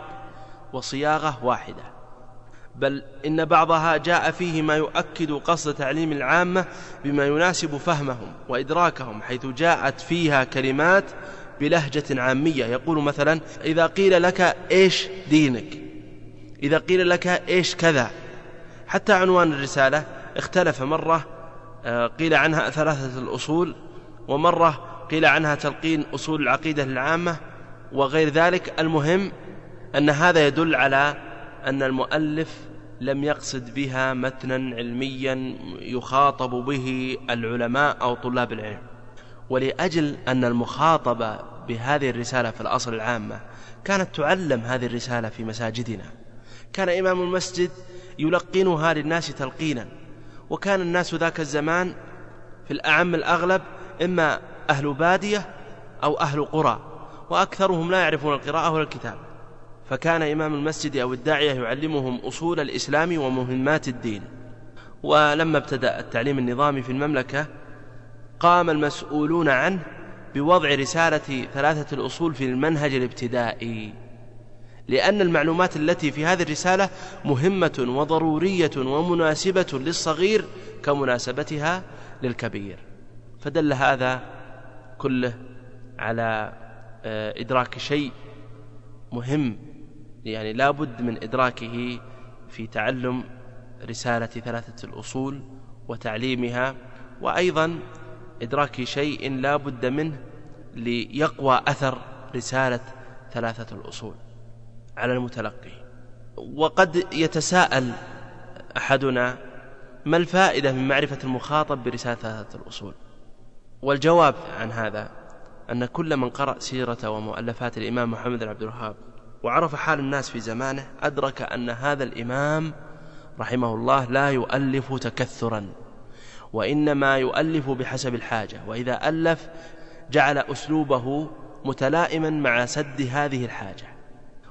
وصياغة واحدة. بل إن بعضها جاء فيه ما يؤكد قصد تعليم العامة بما يناسب فهمهم وإدراكهم حيث جاءت فيها كلمات بلهجة عامية. يقول مثلا إذا قيل لك إيش دينك؟ إذا قيل لك إيش كذا؟ حتى عنوان الرسالة اختلف مرة آه، قيل عنها ثلاثة الأصول ومرة قيل عنها تلقين أصول العقيدة للعامة وغير ذلك. المهم أن هذا يدل على أن المؤلف لم يقصد بها متنا علميا يخاطب به العلماء أو طلاب العلم. ولأجل أن المخاطبة بهذه الرسالة في الأصل العامة كانت تعلم هذه الرسالة في مساجدنا. كان إمام المسجد يلقنها للناس تلقينا. وكان الناس ذاك الزمان في الأعم الأغلب إما أهل بادية أو أهل قرى وأكثرهم لا يعرفون القراءة ولا الكتابة فكان إمام المسجد أو الداعية يعلمهم أصول الإسلام ومهمات الدين. ولما ابتدأ التعليم النظامي في المملكة قام المسؤولون عنه بوضع رسالة ثلاثة الأصول في المنهج الابتدائي. لأن المعلومات التي في هذه الرسالة مهمة وضرورية ومناسبة للصغير كمناسبتها للكبير. فدل هذا كله على آه، إدراك شيء مهم يعني لا بد من إدراكه في تعلم رسالة ثلاثة الأصول وتعليمها وأيضا إدراك شيء لا بد منه ليقوى أثر رسالة ثلاثة الأصول على المتلقي. وقد يتساءل أحدنا ما الفائدة من معرفة المخاطب برسالة ثلاثة الأصول؟ والجواب عن هذا أن كل من قرأ سيرة ومؤلفات الإمام محمد بن عبد الوهاب وعرف حال الناس في زمانه أدرك أن هذا الإمام رحمه الله لا يؤلف تكثرا وإنما يؤلف بحسب الحاجة وإذا ألف جعل أسلوبه متلائما مع سد هذه الحاجة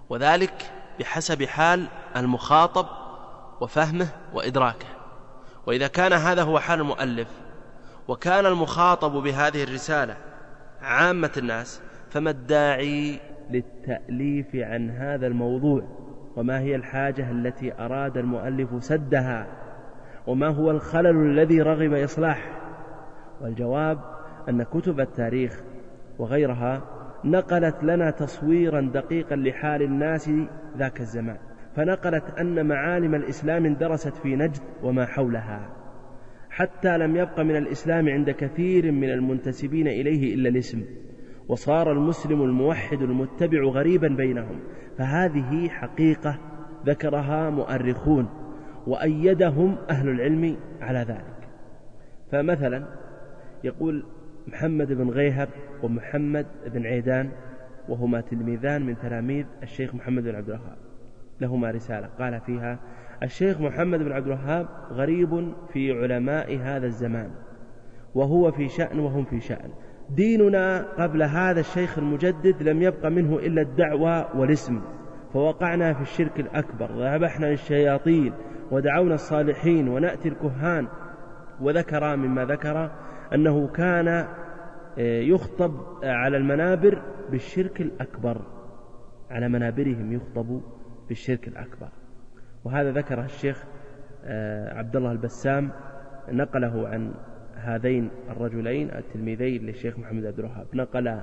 وذلك بحسب حال المخاطب وفهمه وإدراكه. وإذا كان هذا هو حال المؤلف وكان المخاطب بهذه الرسالة عامة الناس فما الداعي للتأليف عن هذا الموضوع وما هي الحاجة التي أراد المؤلف سدها وما هو الخلل الذي رغب إصلاحه والجواب أن كتب التاريخ وغيرها نقلت لنا تصويرا دقيقا لحال الناس ذاك الزمان فنقلت أن معالم الإسلام اندرست في نجد وما حولها حتى لم يبق من الإسلام عند كثير من المنتسبين إليه إلا الاسم. وصار المسلم الموحد المتبع غريبا بينهم. فهذه حقيقة ذكرها مؤرخون وأيدهم أهل العلم على ذلك. فمثلا يقول محمد بن غيهب ومحمد بن عيدان وهما تلميذان من تلاميذ الشيخ محمد بن عبد الوهاب. لهما رسالة قال فيها الشيخ محمد بن عبد الوهاب غريب في علماء هذا الزمان وهو في شأن وهم في شأن. ديننا قبل هذا الشيخ المجدد لم يبق منه إلا الدعوة والاسم فوقعنا في الشرك الأكبر وذبحنا للشياطين ودعونا الصالحين ونأتي الكهان وذكر مما ذكر أنه كان آه، يخطب على المنابر بالشرك الأكبر على منابرهم يخطب بالشرك الأكبر. وهذا ذكره الشيخ آه، عبد الله البسام نقله عن هذين الرجلين التلميذين للشيخ محمد عبد الوهاب. نقل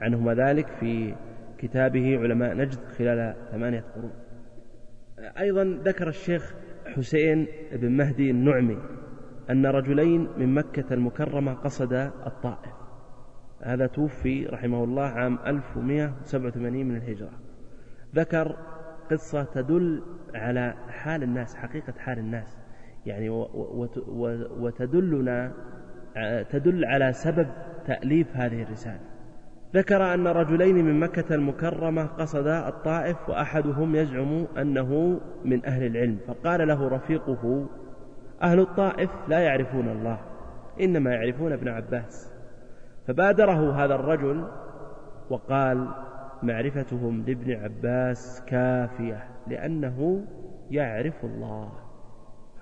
عنهما ذلك في كتابه علماء نجد خلال ثمانية قرون. أيضا ذكر الشيخ حسين بن مهدي النعمي أن رجلين من مكة المكرمة قصد الطائف. هذا توفي رحمه الله عام 1187 من الهجرة. ذكر قصة تدل على حال الناس حقيقة حال الناس. يعني وتدلنا تدل على سبب تأليف هذه الرسالة. ذكر أن رجلين من مكة المكرمة قصدا الطائف وأحدهم يزعم أنه من أهل العلم فقال له رفيقه أهل الطائف لا يعرفون الله إنما يعرفون ابن عباس. فبادره هذا الرجل وقال معرفتهم لابن عباس كافية لأنه يعرف الله.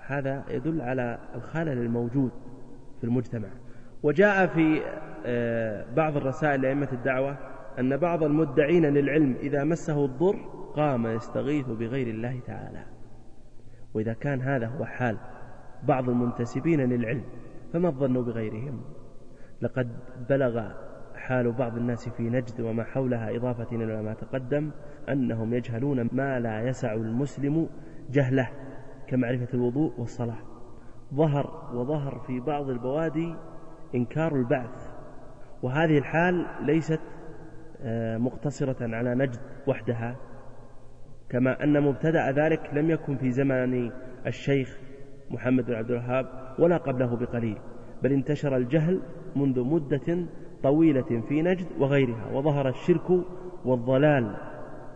هذا يدل على الخلل الموجود. في المجتمع. وجاء في آه، بعض الرسائل لأئمة الدعوة أن بعض المدعين للعلم إذا مسه الضر قام يستغيث بغير الله تعالى. وإذا كان هذا هو حال بعض المنتسبين للعلم فما الظن بغيرهم؟ لقد بلغ حال بعض الناس في نجد وما حولها إضافة إلى ما تقدم أنهم يجهلون ما لا يسع المسلم جهله كمعرفة الوضوء والصلاة. ظهر وظهر في بعض البوادي إنكار البعث وهذه الحال ليست آه، مقتصرة على نجد وحدها كما أن مبتدأ ذلك لم يكن في زمن الشيخ محمد بن عبد الوهاب ولا قبله بقليل بل انتشر الجهل منذ مدة طويلة في نجد وغيرها وظهر الشرك والضلال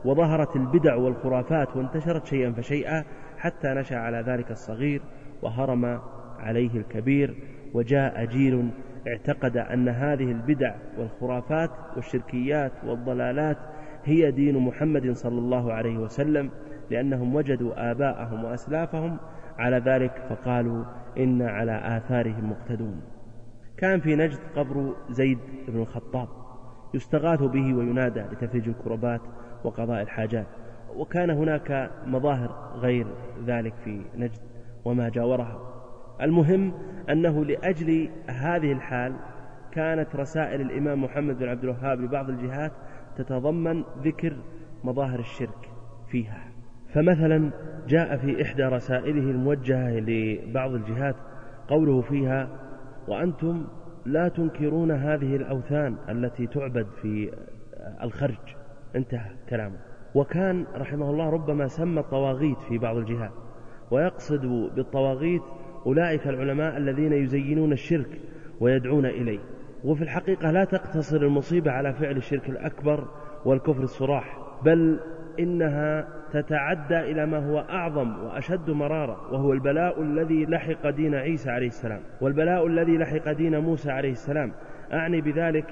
وظهرت البدع والخرافات وانتشرت شيئا فشيئا حتى نشأ على ذلك الصغير وهرم عليه الكبير وجاء جيل اعتقد أن هذه البدع والخرافات والشركيات والضلالات هي دين محمد صلى الله عليه وسلم لأنهم وجدوا آباءهم وأسلافهم على ذلك فقالوا إنا على آثارهم مقتدون. كان في نجد قبر زيد بن الخطاب يستغاث به وينادى لتفريج الكربات وقضاء الحاجات وكان هناك مظاهر غير ذلك في نجد. وما جاورها. المهم أنه لأجل هذه الحال كانت رسائل الإمام محمد بن عبد الوهاب لبعض الجهات تتضمن ذكر مظاهر الشرك فيها. فمثلا جاء في إحدى رسائله الموجهة لبعض الجهات قوله فيها وأنتم لا تنكرون هذه الأوثان التي تعبد في الخرج انتهى كلامه. وكان رحمه الله ربما سمى الطواغيت في بعض الجهات. ويقصد بالطواغيت أولئك العلماء الذين يزينون الشرك ويدعون إليه. وفي الحقيقة لا تقتصر المصيبة على فعل الشرك الأكبر والكفر الصراح بل إنها تتعدى إلى ما هو أعظم وأشد مرارة وهو البلاء الذي لحق دين عيسى عليه السلام والبلاء الذي لحق دين موسى عليه السلام. أعني بذلك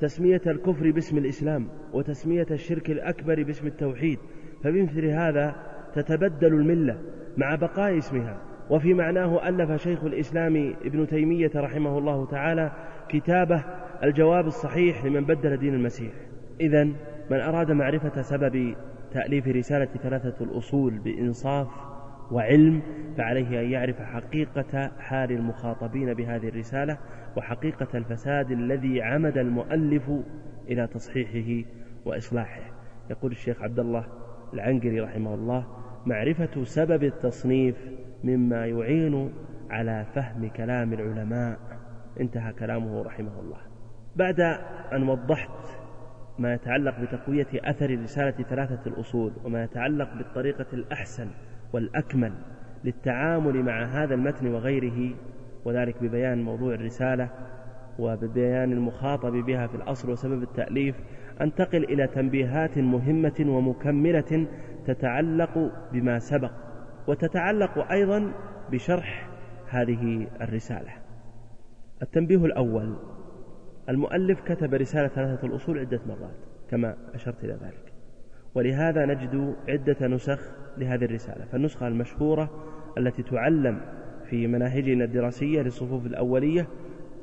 تسمية الكفر باسم الإسلام وتسمية الشرك الأكبر باسم التوحيد. فبمثل هذا تتبدل الملة مع بقاء اسمها. وفي معناه ألف شيخ الإسلام ابن تيمية رحمه الله تعالى كتابه الجواب الصحيح لمن بدل دين المسيح. إذا من أراد معرفة سبب تأليف رسالة ثلاثة الأصول بإنصاف وعلم فعليه أن يعرف حقيقة حال المخاطبين بهذه الرسالة وحقيقة الفساد الذي عمد المؤلف إلى تصحيحه وإصلاحه. يقول الشيخ عبد الله العنقري رحمه الله معرفة سبب التصنيف مما يعين على فهم كلام العلماء. انتهى كلامه رحمه الله. بعد أن وضحت ما يتعلق بتقوية أثر رسالة ثلاثة الأصول وما يتعلق بالطريقة الأحسن والأكمل للتعامل مع هذا المتن وغيره وذلك ببيان موضوع الرسالة وببيان المخاطب بها في الأصل وسبب التأليف أنتقل إلى تنبيهات مهمة ومكملة تتعلق بما سبق وتتعلق أيضا بشرح هذه الرسالة. التنبيه الأول المؤلف كتب رسالة ثلاثة الأصول عدة مرات كما أشرت إلى ذلك. ولهذا نجد عدة نسخ لهذه الرسالة. فالنسخة المشهورة التي تعلم في مناهجنا الدراسية للصفوف الأولية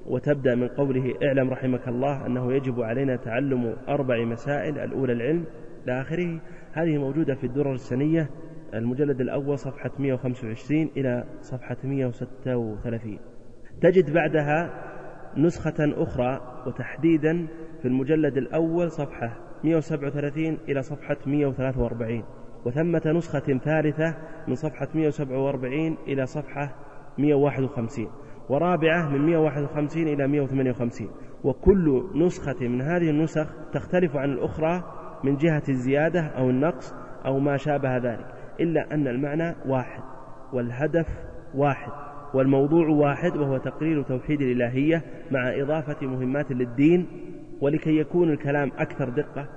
وتبدأ من قوله اعلم رحمك الله أنه يجب علينا تعلم أربع مسائل الأولى العلم إلى آخره هذه موجودة في الدرر السنية المجلد الأول صفحة 125 إلى صفحة 136 تجد بعدها نسخة أخرى وتحديدا في المجلد الأول صفحة 137 إلى صفحة 143 وثمة نسخة ثالثة من صفحة 147 إلى صفحة 151 ورابعة من 151 إلى 158 وكل نسخة من هذه النسخ تختلف عن الأخرى من جهة الزيادة أو النقص أو ما شابه ذلك إلا أن المعنى واحد والهدف واحد والموضوع واحد وهو تقرير توحيد الإلهية مع إضافة مهمات للدين ولكي يكون الكلام أكثر دقة.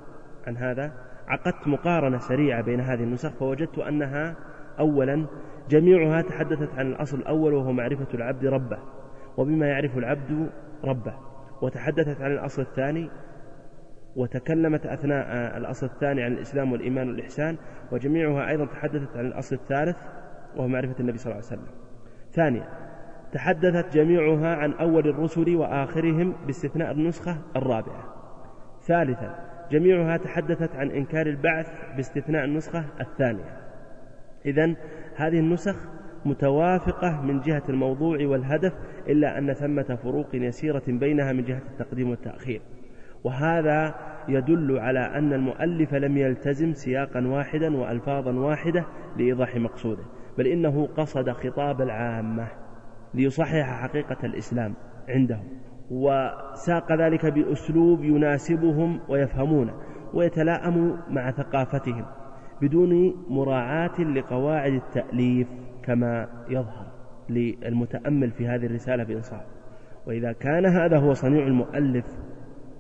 عن هذا عقدت مقارنة سريعة بين هذه النسخ فوجدت أنها أولا جميعها تحدثت عن الأصل الأول وهو معرفة العبد ربه وبما يعرف العبد ربه وتحدثت عن الأصل الثاني وتكلمت أثناء الأصل الثاني عن الإسلام والإيمان والإحسان وجميعها أيضا تحدثت عن الأصل الثالث وهو معرفة النبي صلى الله عليه وسلم. ثانيا تحدثت جميعها عن أول الرسل وآخرهم باستثناء النسخة الرابعة. ثالثا جميعها تحدثت عن إنكار البعث باستثناء النسخة الثانية. إذا هذه النسخ متوافقة من جهة الموضوع والهدف إلا أن ثمة فروق يسيرة بينها من جهة التقديم والتأخير. وهذا يدل على أن المؤلف لم يلتزم سياقا واحدا وألفاظا واحدة لإيضاح مقصوده بل إنه قصد خطاب العامة ليصحح حقيقة الإسلام عندهم. وساق ذلك بأسلوب يناسبهم ويفهمونه ويتلائم مع ثقافتهم. بدون مراعاة لقواعد التأليف كما يظهر للمتأمل في هذه الرسالة بإنصاف. وإذا كان هذا هو صنيع المؤلف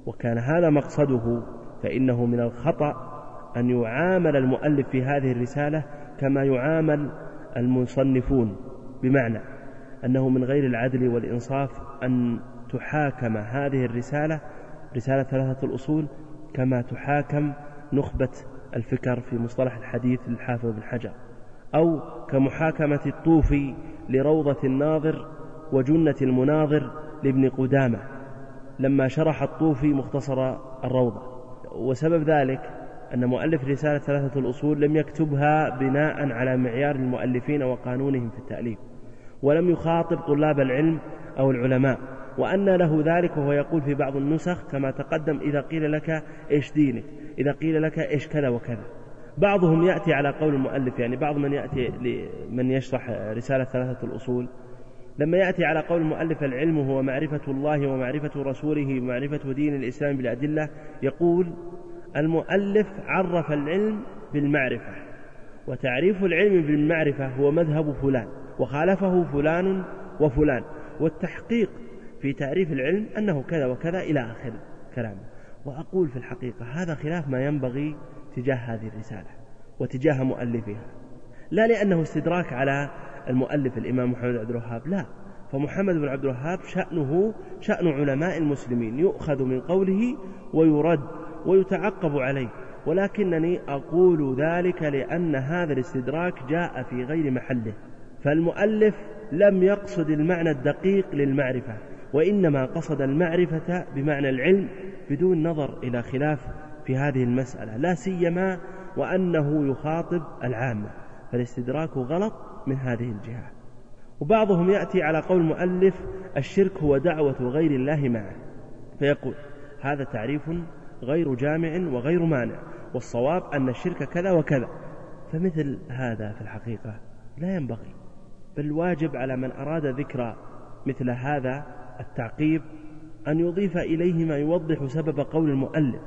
وكان هذا مقصده فإنه من الخطأ أن يعامل المؤلف في هذه الرسالة كما يعامل المصنفون بمعنى أنه من غير العدل والإنصاف أن تحاكم هذه الرسالة رسالة ثلاثة الأصول كما تحاكم نخبة الفكر في مصطلح الحديث للحافظ بن حجر أو كمحاكمة الطوفي لروضة الناظر وجنة المناظر لابن قدامة لما شرح الطوفي مختصر الروضة. وسبب ذلك أن مؤلف رسالة ثلاثة الأصول لم يكتبها بناء على معيار المؤلفين وقانونهم في التأليف ولم يخاطب طلاب العلم أو العلماء. وأن له ذلك وهو يقول في بعض النسخ كما تقدم إذا قيل لك إيش دينك؟ إذا قيل لك إيش كذا وكذا. بعضهم يأتي على قول المؤلف يعني بعض من يأتي من يشرح رسالة ثلاثة الأصول. لما يأتي على قول المؤلف العلم هو معرفة الله ومعرفة رسوله ومعرفة دين الإسلام بالأدلة يقول المؤلف عرف العلم بالمعرفة وتعريف العلم بالمعرفة هو مذهب فلان وخالفه فلان وفلان والتحقيق في تعريف العلم أنه كذا وكذا إلى آخر كلامه. وأقول في الحقيقة هذا خلاف ما ينبغي تجاه هذه الرسالة وتجاه مؤلفها لا لأنه استدراك على المؤلف الإمام محمد عبد الوهاب لا. فمحمد بن عبد الوهاب شأنه شأن علماء المسلمين يؤخذ من قوله ويرد ويتعقب عليه. ولكنني أقول ذلك لأن هذا الاستدراك جاء في غير محله. فالمؤلف لم يقصد المعنى الدقيق للمعرفة. وإنما قصد المعرفة بمعنى العلم بدون نظر إلى خلاف في هذه المسألة لا سيما وأنه يخاطب العامة فالاستدراك غلط من هذه الجهة. وبعضهم يأتي على قول المؤلف الشرك هو دعوة غير الله معه. فيقول هذا تعريف غير جامع وغير مانع والصواب أن الشرك كذا وكذا. فمثل هذا في الحقيقة لا ينبغي بل واجب على من أراد ذكر مثل هذا التعقيب أن يضيف إليه ما يوضح سبب قول المؤلف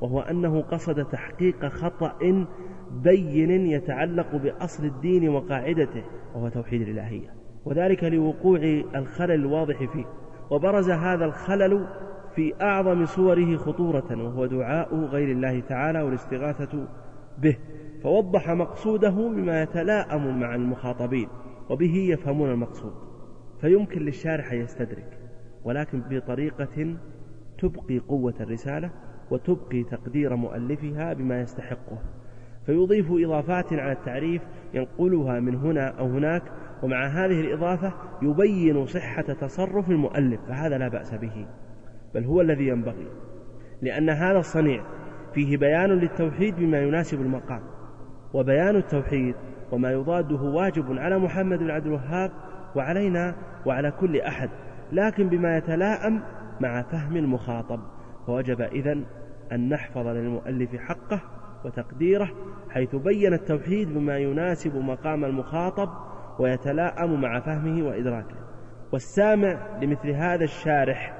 وهو أنه قصد تحقيق خطأ بين يتعلق بأصل الدين وقاعدته وهو توحيد الإلهية. وذلك لوقوع الخلل الواضح فيه. وبرز هذا الخلل في أعظم صوره خطورة وهو دعاء غير الله تعالى والاستغاثة به. فوضح مقصوده بما يتلاءم مع المخاطبين وبه يفهمون المقصود. فيمكن للشارح يستدرك. ولكن بطريقة تبقي قوة الرسالة وتبقي تقدير مؤلفها بما يستحقه. فيضيف إضافات على التعريف ينقلها من هنا أو هناك ومع هذه الإضافة يبين صحة تصرف المؤلف فهذا لا بأس به. بل هو الذي ينبغي لأن هذا الصنيع فيه بيان للتوحيد بما يناسب المقام وبيان التوحيد وما يضاده واجب على محمد بن عبد الوهاب وعلينا وعلى كل أحد. لكن بما يتلاءم مع فهم المخاطب فوجب إذن أن نحفظ للمؤلف حقه وتقديره حيث بين التوحيد بما يناسب مقام المخاطب ويتلاءم مع فهمه وإدراكه. والسامع لمثل هذا الشارح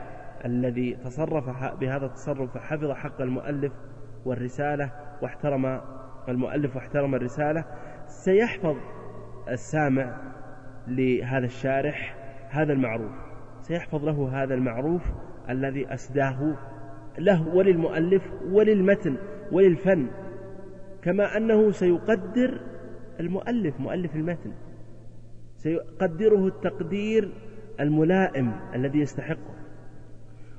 الذي تصرف بهذا التصرف فحفظ حق المؤلف والرسالة واحترم المؤلف واحترم الرسالة سيحفظ السامع لهذا الشارح هذا المعروف. سيحفظ له هذا المعروف الذي أسداه له وللمؤلف وللمتن وللفن كما أنه سيقدر المؤلف مؤلف المتن سيقدره التقدير الملائم الذي يستحقه.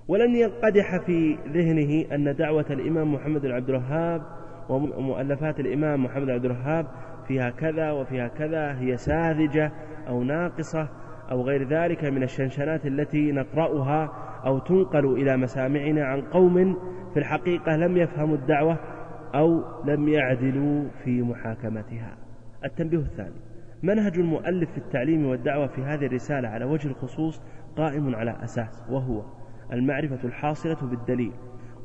ولن ينقدح في ذهنه أن دعوة الإمام محمد بن عبد الوهاب ومؤلفات الإمام محمد بن عبد الوهاب فيها كذا وفيها كذا هي ساذجة أو ناقصة أو غير ذلك من الشنشنات التي نقرأها أو تنقل إلى مسامعنا عن قوم في الحقيقة لم يفهموا الدعوة أو لم يعدلوا في محاكمتها. التنبيه الثاني منهج المؤلف في التعليم والدعوة في هذه الرسالة على وجه الخصوص قائم على أساس وهو المعرفة الحاصلة بالدليل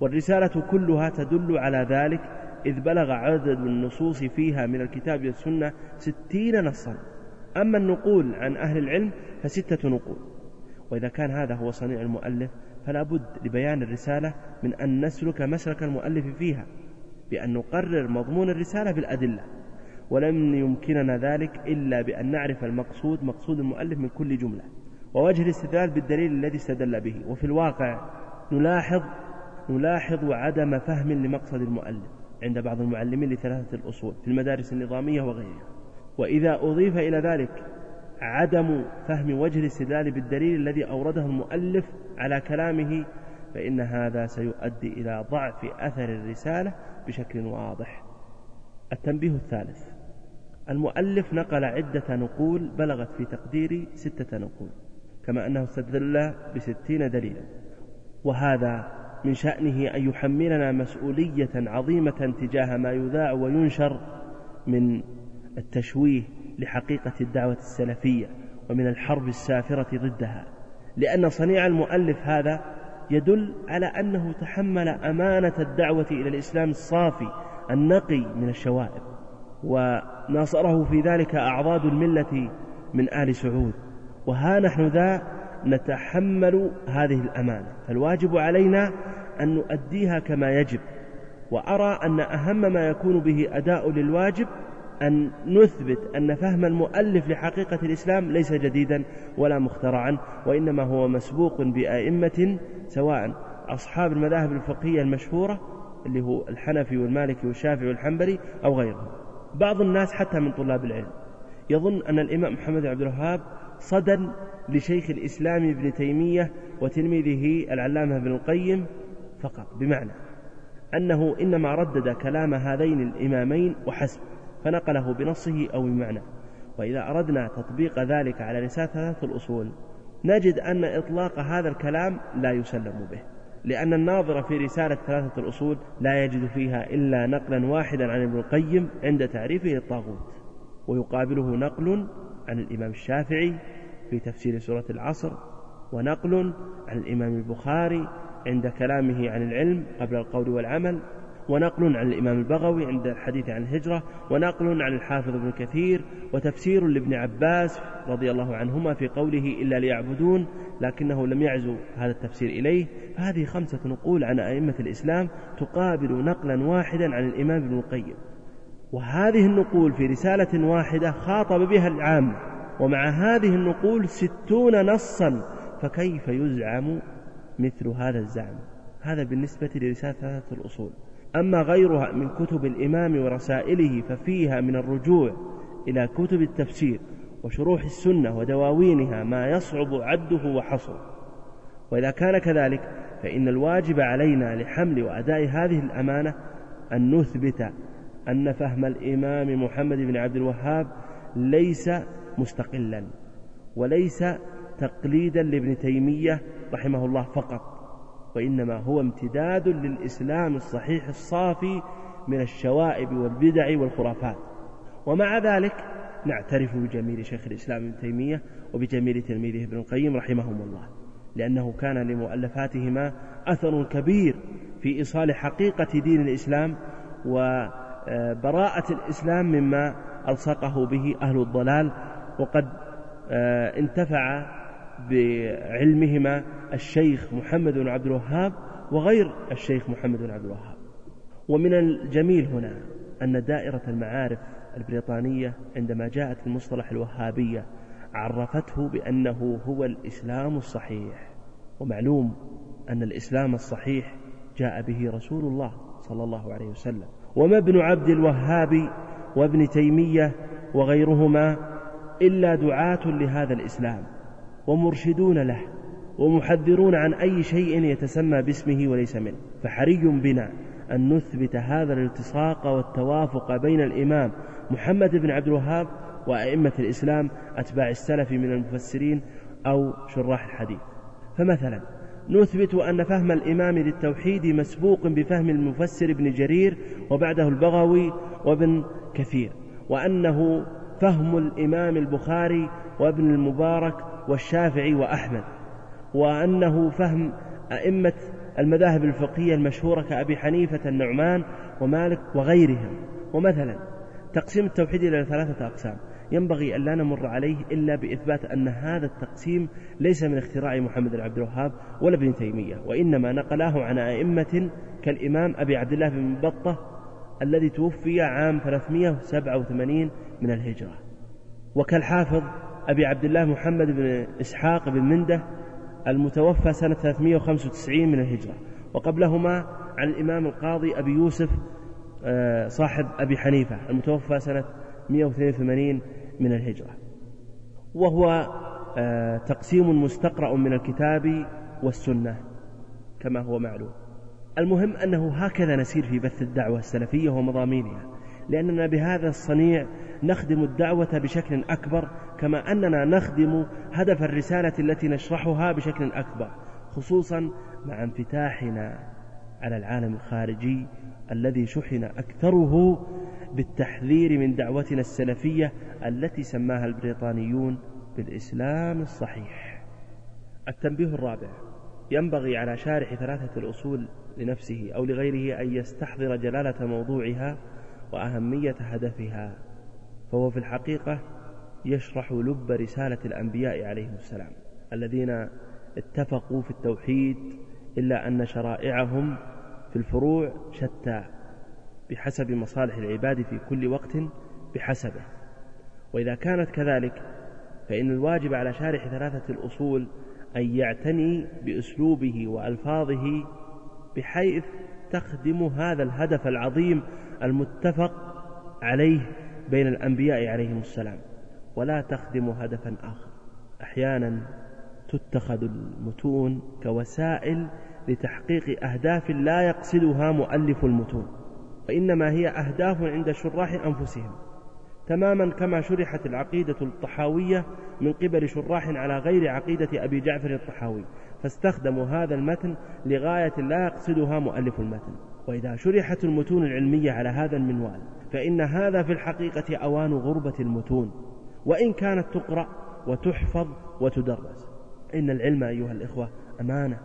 والرسالة كلها تدل على ذلك إذ بلغ عدد النصوص فيها من الكتاب والسنة ستين نصا. أما النقول عن أهل العلم فستة نقول وإذا كان هذا هو صنيع المؤلف فلا بد لبيان الرسالة من أن نسلك مسلك المؤلف فيها بأن نقرر مضمون الرسالة بالأدلة ولم يمكننا ذلك إلا بأن نعرف المقصود مقصود المؤلف من كل جملة ووجه الاستدلال بالدليل الذي استدل به وفي الواقع نلاحظ نلاحظ عدم فهم لمقصد المؤلف عند بعض المعلمين لثلاثة الأصول في المدارس النظامية وغيرها. وإذا أضيف إلى ذلك عدم فهم وجه الاستدلال بالدليل الذي أورده المؤلف على كلامه فإن هذا سيؤدي إلى ضعف أثر الرسالة بشكل واضح. التنبيه الثالث. المؤلف نقل عدة نقول بلغت في تقديري ستة نقول كما أنه استدل بستين دليلا. وهذا من شأنه أن يحملنا مسؤولية عظيمة تجاه ما يذاع وينشر من التشويه لحقيقة الدعوة السلفية ومن الحرب السافرة ضدها لأن صنيع المؤلف هذا يدل على أنه تحمل أمانة الدعوة إلى الإسلام الصافي النقي من الشوائب وناصره في ذلك أعضاد الملة من آل سعود وها نحن ذا نتحمل هذه الأمانة فالواجب علينا أن نؤديها كما يجب وأرى أن أهم ما يكون به أداء للواجب أن نثبت أن فهم المؤلف لحقيقة الإسلام ليس جديدا ولا مخترعا وإنما هو مسبوق بأئمة سواء أصحاب المذاهب الفقهية المشهورة اللي هو الحنفي والمالكي والشافعي والحنبلي أو غيرهم. بعض الناس حتى من طلاب العلم. يظن أن الإمام محمد عبد الوهاب صدى لشيخ الإسلام ابن تيمية وتلميذه العلامة ابن القيم فقط. بمعنى أنه إنما ردد كلام هذين الإمامين وحسب. فنقله بنصه أو بمعنى. وإذا أردنا تطبيق ذلك على رسالة ثلاثة الأصول نجد أن إطلاق هذا الكلام لا يسلم به لأن الناظر في رسالة ثلاثة الأصول لا يجد فيها إلا نقلا واحدا عن ابن القيم عند تعريفه للطاغوت ويقابله نقل عن الإمام الشافعي في تفسير سورة العصر ونقل عن الإمام البخاري عند كلامه عن العلم قبل القول والعمل ونقل عن الإمام البغوي عند الحديث عن الهجرة ونقل عن الحافظ ابن كثير وتفسير لابن عباس رضي الله عنهما في قوله إلا ليعبدون لكنه لم يعزو هذا التفسير إليه. فهذه خمسة نقول عن أئمة الإسلام تقابل نقلا واحدا عن الإمام ابن القيم. وهذه النقول في رسالة واحدة خاطب بها العامة ومع هذه النقول ستون نصا فكيف يزعم مثل هذا الزعم؟ هذا بالنسبة لرسالة ثلاثة الأصول. أما غيرها من كتب الإمام ورسائله ففيها من الرجوع إلى كتب التفسير وشروح السنة ودواوينها ما يصعب عده وحصره. وإذا كان كذلك فإن الواجب علينا لحمل وأداء هذه الأمانة أن نثبت أن فهم الإمام محمد بن عبد الوهاب ليس مستقلا وليس تقليدا لابن تيمية رحمه الله فقط. وإنما هو امتداد للإسلام الصحيح الصافي من الشوائب والبدع والخرافات. ومع ذلك نعترف بجميل شيخ الإسلام ابن تيمية وبجميل تلميذه ابن القيم رحمهم الله لأنه كان لمؤلفاتهما أثر كبير في إيصال حقيقة دين الإسلام وبراءة الإسلام مما ألصقه به أهل الضلال وقد آه، انتفع بعلمهما الشيخ محمد بن عبد الوهاب وغير الشيخ محمد بن عبد الوهاب. ومن الجميل هنا أن دائرة المعارف البريطانية عندما جاءت المصطلح الوهابية عرفته بأنه هو الإسلام الصحيح. ومعلوم أن الإسلام الصحيح جاء به رسول الله صلى الله عليه وسلم. وما ابن عبد الوهاب وابن تيمية وغيرهما إلا دعاة لهذا الإسلام ومرشدون له. ومحذرون عن أي شيء يتسمى باسمه وليس منه. فحري بنا أن نثبت هذا الالتصاق والتوافق بين الإمام محمد بن عبد الوهاب وأئمة الإسلام أتباع السلف من المفسرين أو شراح الحديث. فمثلا نثبت أن فهم الإمام للتوحيد مسبوق بفهم المفسر ابن جرير وبعده البغوي وابن كثير وأنه فهم الإمام البخاري وابن المبارك والشافعي وأحمد. وأنه فهم أئمة المذاهب الفقهية المشهورة كأبي حنيفة النعمان ومالك وغيرهم. ومثلا تقسيم التوحيد إلى ثلاثة أقسام. ينبغي أن لا نمر عليه إلا بإثبات أن هذا التقسيم ليس من اختراع محمد بن عبد الوهاب ولا ابن تيمية وإنما نقلاه عن أئمة كالإمام أبي عبد الله بن بطة الذي توفي عام 387 من الهجرة. وكالحافظ أبي عبد الله محمد بن إسحاق بن منده المتوفى سنة 395 من الهجرة. وقبلهما عن الإمام القاضي أبي يوسف آه، صاحب أبي حنيفة المتوفى سنة 182 من الهجرة. وهو آه، تقسيم مستقرأ من الكتاب والسنة كما هو معلوم. المهم أنه هكذا نسير في بث الدعوة السلفية ومضامينها. لأننا بهذا الصنيع نخدم الدعوة بشكل أكبر كما أننا نخدم هدف الرسالة التي نشرحها بشكل أكبر خصوصا مع انفتاحنا على العالم الخارجي الذي شحن أكثره بالتحذير من دعوتنا السلفية التي سماها البريطانيون بالإسلام الصحيح. التنبيه الرابع ينبغي على شارح ثلاثة الأصول لنفسه أو لغيره أن يستحضر جلالة موضوعها وأهمية هدفها فهو في الحقيقة يشرح لب رسالة الأنبياء عليهم السلام الذين اتفقوا في التوحيد إلا أن شرائعهم في الفروع شتى بحسب مصالح العباد في كل وقت بحسبه. وإذا كانت كذلك فإن الواجب على شارح ثلاثة الأصول أن يعتني بأسلوبه وألفاظه بحيث تخدم هذا الهدف العظيم المتفق عليه بين الأنبياء عليهم السلام ولا تخدم هدفا آخر. أحيانا تتخذ المتون كوسائل لتحقيق أهداف لا يقصدها مؤلف المتون وإنما هي أهداف عند شراح أنفسهم. تماما كما شرحت العقيدة الطحاوية من قبل شراح على غير عقيدة أبي جعفر الطحاوي فاستخدموا هذا المتن لغاية لا يقصدها مؤلف المتن. وإذا شرحت المتون العلمية على هذا المنوال فإن هذا في الحقيقة أوان غربة المتون وإن كانت تقرأ وتحفظ وتدرس. إن العلم أيها الإخوة أمانة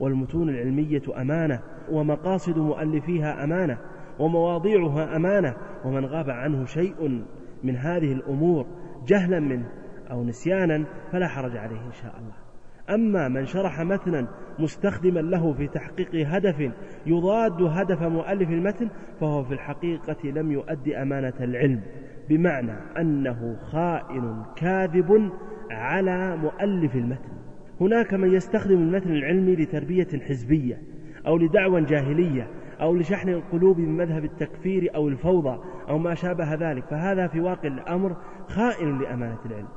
والمتون العلمية أمانة ومقاصد مؤلفيها أمانة ومواضيعها أمانة ومن غاب عنه شيء من هذه الأمور جهلا منه أو نسيانا فلا حرج عليه إن شاء الله. أما من شرح متنا مستخدما له في تحقيق هدف يضاد هدف مؤلف المتن فهو في الحقيقة لم يؤدي أمانة العلم بمعنى أنه خائن كاذب على مؤلف المتن. هناك من يستخدم المتن العلمي لتربية حزبية أو لدعوى جاهلية أو لشحن القلوب بمذهب التكفير أو الفوضى أو ما شابه ذلك فهذا في واقع الأمر خائن لأمانة العلم.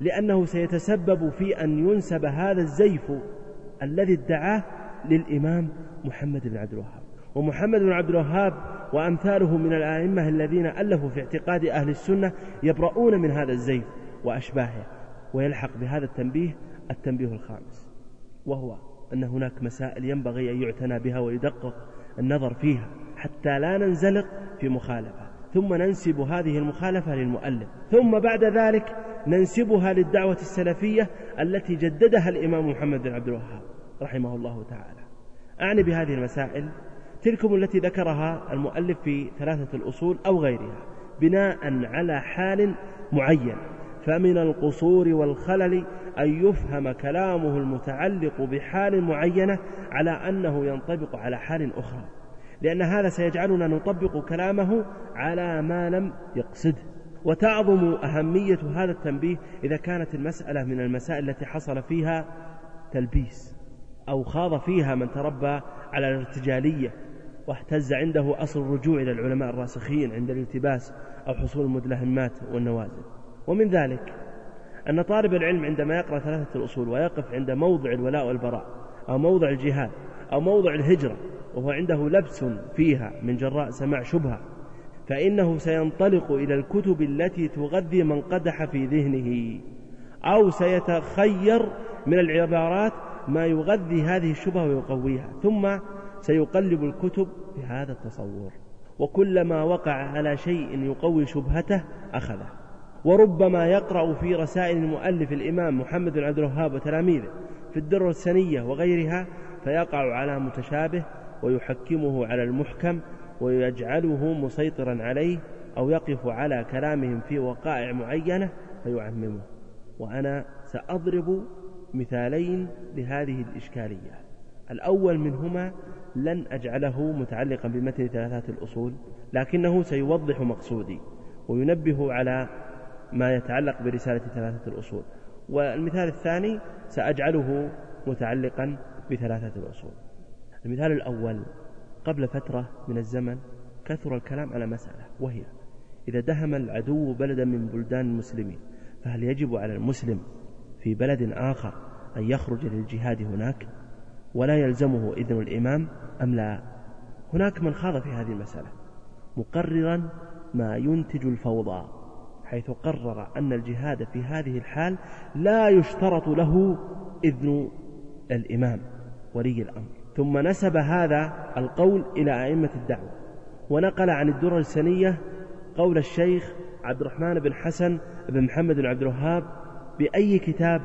لأنه سيتسبب في أن ينسب هذا الزيف الذي ادعاه للإمام محمد بن عبد الوهاب. ومحمد بن عبد الوهاب وأمثاله من الأئمة الذين ألفوا في اعتقاد أهل السنة يبرؤون من هذا الزيف وأشباهه ويلحق بهذا التنبيه التنبيه الخامس وهو أن هناك مسائل ينبغي أن يعتنى بها ويدقق النظر فيها حتى لا ننزلق في مخالفة. ثم ننسب هذه المخالفة للمؤلف. ثم بعد ذلك ننسبها للدعوة السلفية التي جددها الإمام محمد بن عبد الوهاب رحمه الله تعالى. أعني بهذه المسائل تلكم التي ذكرها المؤلف في ثلاثة الأصول أو غيرها بناء على حال معين فمن القصور والخلل أن يفهم كلامه المتعلق بحال معينة على أنه ينطبق على حال أخرى. لأن هذا سيجعلنا نطبق كلامه على ما لم يقصده وتعظم أهمية هذا التنبيه إذا كانت المسألة من المسائل التي حصل فيها تلبيس أو خاض فيها من تربى على الارتجالية واهتز عنده أصل الرجوع إلى العلماء الراسخين عند الالتباس أو حصول المدلهمات والنوازل. ومن ذلك أن طالب العلم عندما يقرأ ثلاثة الأصول ويقف عند موضع الولاء والبراء أو موضع الجهاد أو موضع الهجرة وهو عنده لبس فيها من جراء سماع شبهة فإنه سينطلق إلى الكتب التي تغذي من قدح في ذهنه أو سيتخير من العبارات ما يغذي هذه الشبهة ويقويها ثم سيقلب الكتب بهذا التصور. وكلما وقع على شيء يقوي شبهته أخذه. وربما يقرأ في رسائل المؤلف الإمام محمد بن عبد الوهاب وتلاميذه في الدر السنية وغيرها فيقع على متشابه ويحكمه على المحكم ويجعله مسيطرا عليه أو يقف على كلامهم في وقائع معينة فيعممه. وأنا سأضرب مثالين لهذه الإشكالية. الأول منهما لن أجعله متعلقا بمثل ثلاثات الأصول لكنه سيوضح مقصودي وينبه على ما يتعلق برسالة ثلاثة الأصول. والمثال الثاني سأجعله متعلقا بثلاثة الأصول. المثال الأول قبل فترة من الزمن كثر الكلام على مسألة وهي إذا دهم العدو بلدا من بلدان المسلمين فهل يجب على المسلم في بلد آخر أن يخرج للجهاد هناك؟ ولا يلزمه إذن الإمام أم لا؟ هناك من خاض في هذه المسألة مقررا ما ينتج الفوضى حيث قرر أن الجهاد في هذه الحال لا يشترط له إذن الإمام ولي الأمر. ثم نسب هذا القول إلى أئمة الدعوة ونقل عن الدرر السنية قول الشيخ عبد الرحمن بن حسن بن محمد بن عبد الوهاب بأي كتاب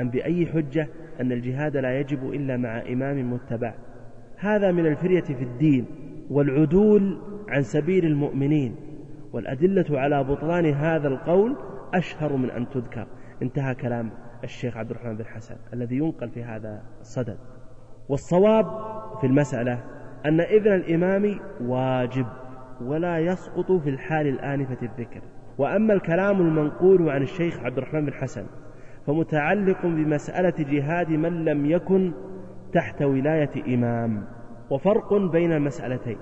أم بأي حجة أن الجهاد لا يجب إلا مع إمام متبع. هذا من الفرية في الدين والعدول عن سبيل المؤمنين والأدلة على بطلان هذا القول أشهر من أن تذكر. انتهى كلام الشيخ عبد الرحمن بن حسن الذي ينقل في هذا الصدد. والصواب في المسألة أن إذن الإمام واجب ولا يسقط في الحال الآنفة الذكر. وأما الكلام المنقول عن الشيخ عبد الرحمن بن حسن فمتعلق بمسألة جهاد من لم يكن تحت ولاية إمام. وفرق بين المسألتين.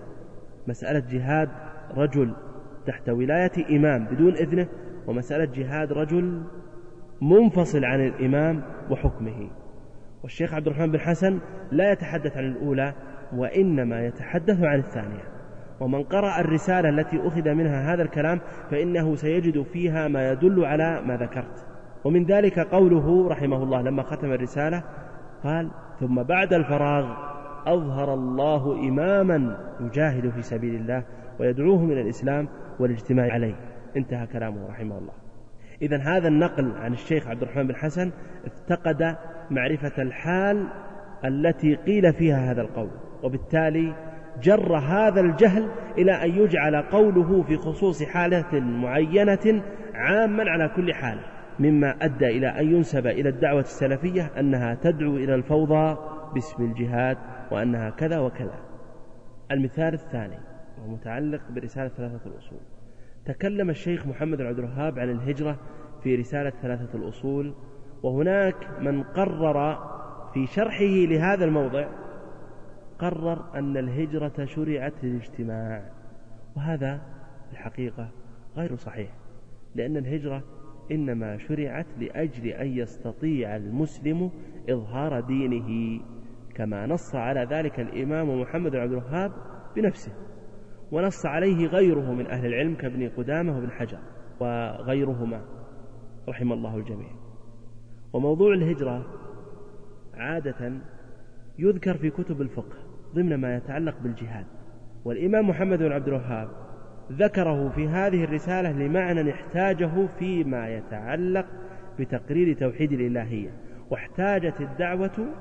مسألة جهاد رجل تحت ولاية إمام بدون إذنه ومسألة جهاد رجل منفصل عن الإمام وحكمه. والشيخ عبد الرحمن بن حسن لا يتحدث عن الأولى وإنما يتحدث عن الثانية. ومن قرأ الرسالة التي أخذ منها هذا الكلام فإنه سيجد فيها ما يدل على ما ذكرت. ومن ذلك قوله رحمه الله لما ختم الرسالة قال ثم بعد الفراغ أظهر الله إماما يجاهد في سبيل الله ويدعوه من الإسلام والاجتماع عليه. انتهى كلامه رحمه الله. إذا هذا النقل عن الشيخ عبد الرحمن بن حسن افتقد معرفة الحال التي قيل فيها هذا القول وبالتالي جر هذا الجهل إلى أن يجعل قوله في خصوص حالة معينة عاما على كل حال مما أدى إلى أن ينسب إلى الدعوة السلفية أنها تدعو إلى الفوضى باسم الجهاد وأنها كذا وكذا. المثال الثاني وهو متعلق برسالة ثلاثة الأصول. تكلم الشيخ محمد عبد الوهاب عن الهجرة في رسالة ثلاثة الأصول وهناك من قرر في شرحه لهذا الموضع قرر أن الهجرة شرعت للاجتماع وهذا الحقيقة غير صحيح لأن الهجرة إنما شرعت لأجل أن يستطيع المسلم إظهار دينه كما نص على ذلك الإمام محمد بن عبد الوهاب بنفسه ونص عليه غيره من أهل العلم كابن قدامة وابن حجر وغيرهما رحم الله الجميع. وموضوع الهجرة عادة يذكر في كتب الفقه ضمن ما يتعلق بالجهاد. والإمام محمد بن عبد الوهاب ذكره في هذه الرسالة لمعنى احتاجه فيما يتعلق بتقرير توحيد الإلهية واحتاجت الدعوة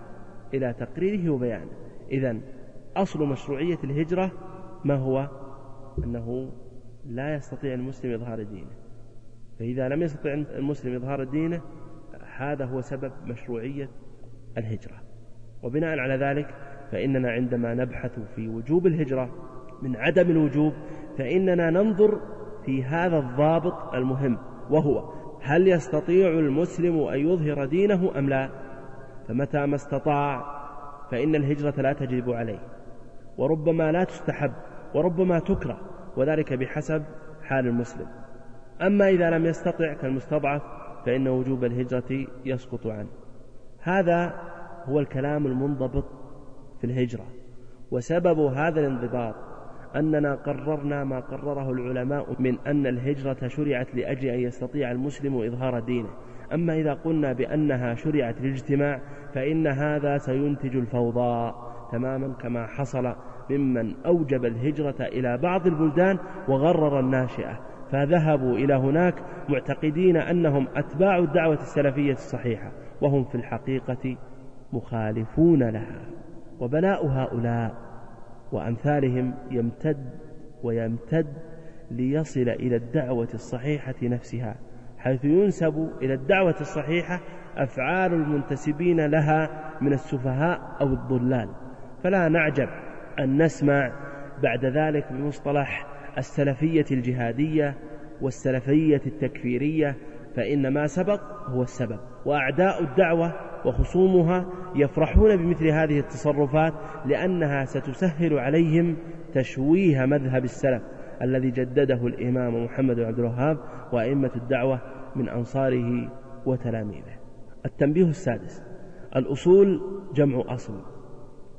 إلى تقريره وبيانه. إذا أصل مشروعية الهجرة ما هو؟ أنه لا يستطيع المسلم إظهار دينه. فإذا لم يستطع المسلم إظهار دينه هذا هو سبب مشروعية الهجرة. وبناء على ذلك فإننا عندما نبحث في وجوب الهجرة من عدم الوجوب فإننا ننظر في هذا الضابط المهم وهو هل يستطيع المسلم أن يظهر دينه أم لا؟ فمتى ما استطاع فإن الهجرة لا تجب عليه وربما لا تستحب وربما تكره وذلك بحسب حال المسلم. أما إذا لم يستطع كالمستضعف فإن وجوب الهجرة يسقط عنه. هذا هو الكلام المنضبط في الهجرة. وسبب هذا الانضباط أننا قررنا ما قرره العلماء من أن الهجرة شرعت لأجل أن يستطيع المسلم إظهار دينه. أما إذا قلنا بأنها شرعت للاجتماع فإن هذا سينتج الفوضى تماما كما حصل ممن أوجب الهجرة إلى بعض البلدان وغرر الناشئة. فذهبوا إلى هناك معتقدين أنهم أتباع الدعوة السلفية الصحيحة وهم في الحقيقة مخالفون لها وبلاء هؤلاء وأمثالهم يمتد ويمتد ليصل إلى الدعوة الصحيحة نفسها حيث ينسب إلى الدعوة الصحيحة أفعال المنتسبين لها من السفهاء أو الضلال. فلا نعجب أن نسمع بعد ذلك بمصطلح السلفية الجهادية والسلفية التكفيرية فإن ما سبق هو السبب. وأعداء الدعوة وخصومها يفرحون بمثل هذه التصرفات لأنها ستسهل عليهم تشويه مذهب السلف الذي جدده الإمام محمد بن عبد الوهاب وأئمة الدعوة من أنصاره وتلاميذه. التنبيه السادس الأصول جمع أصل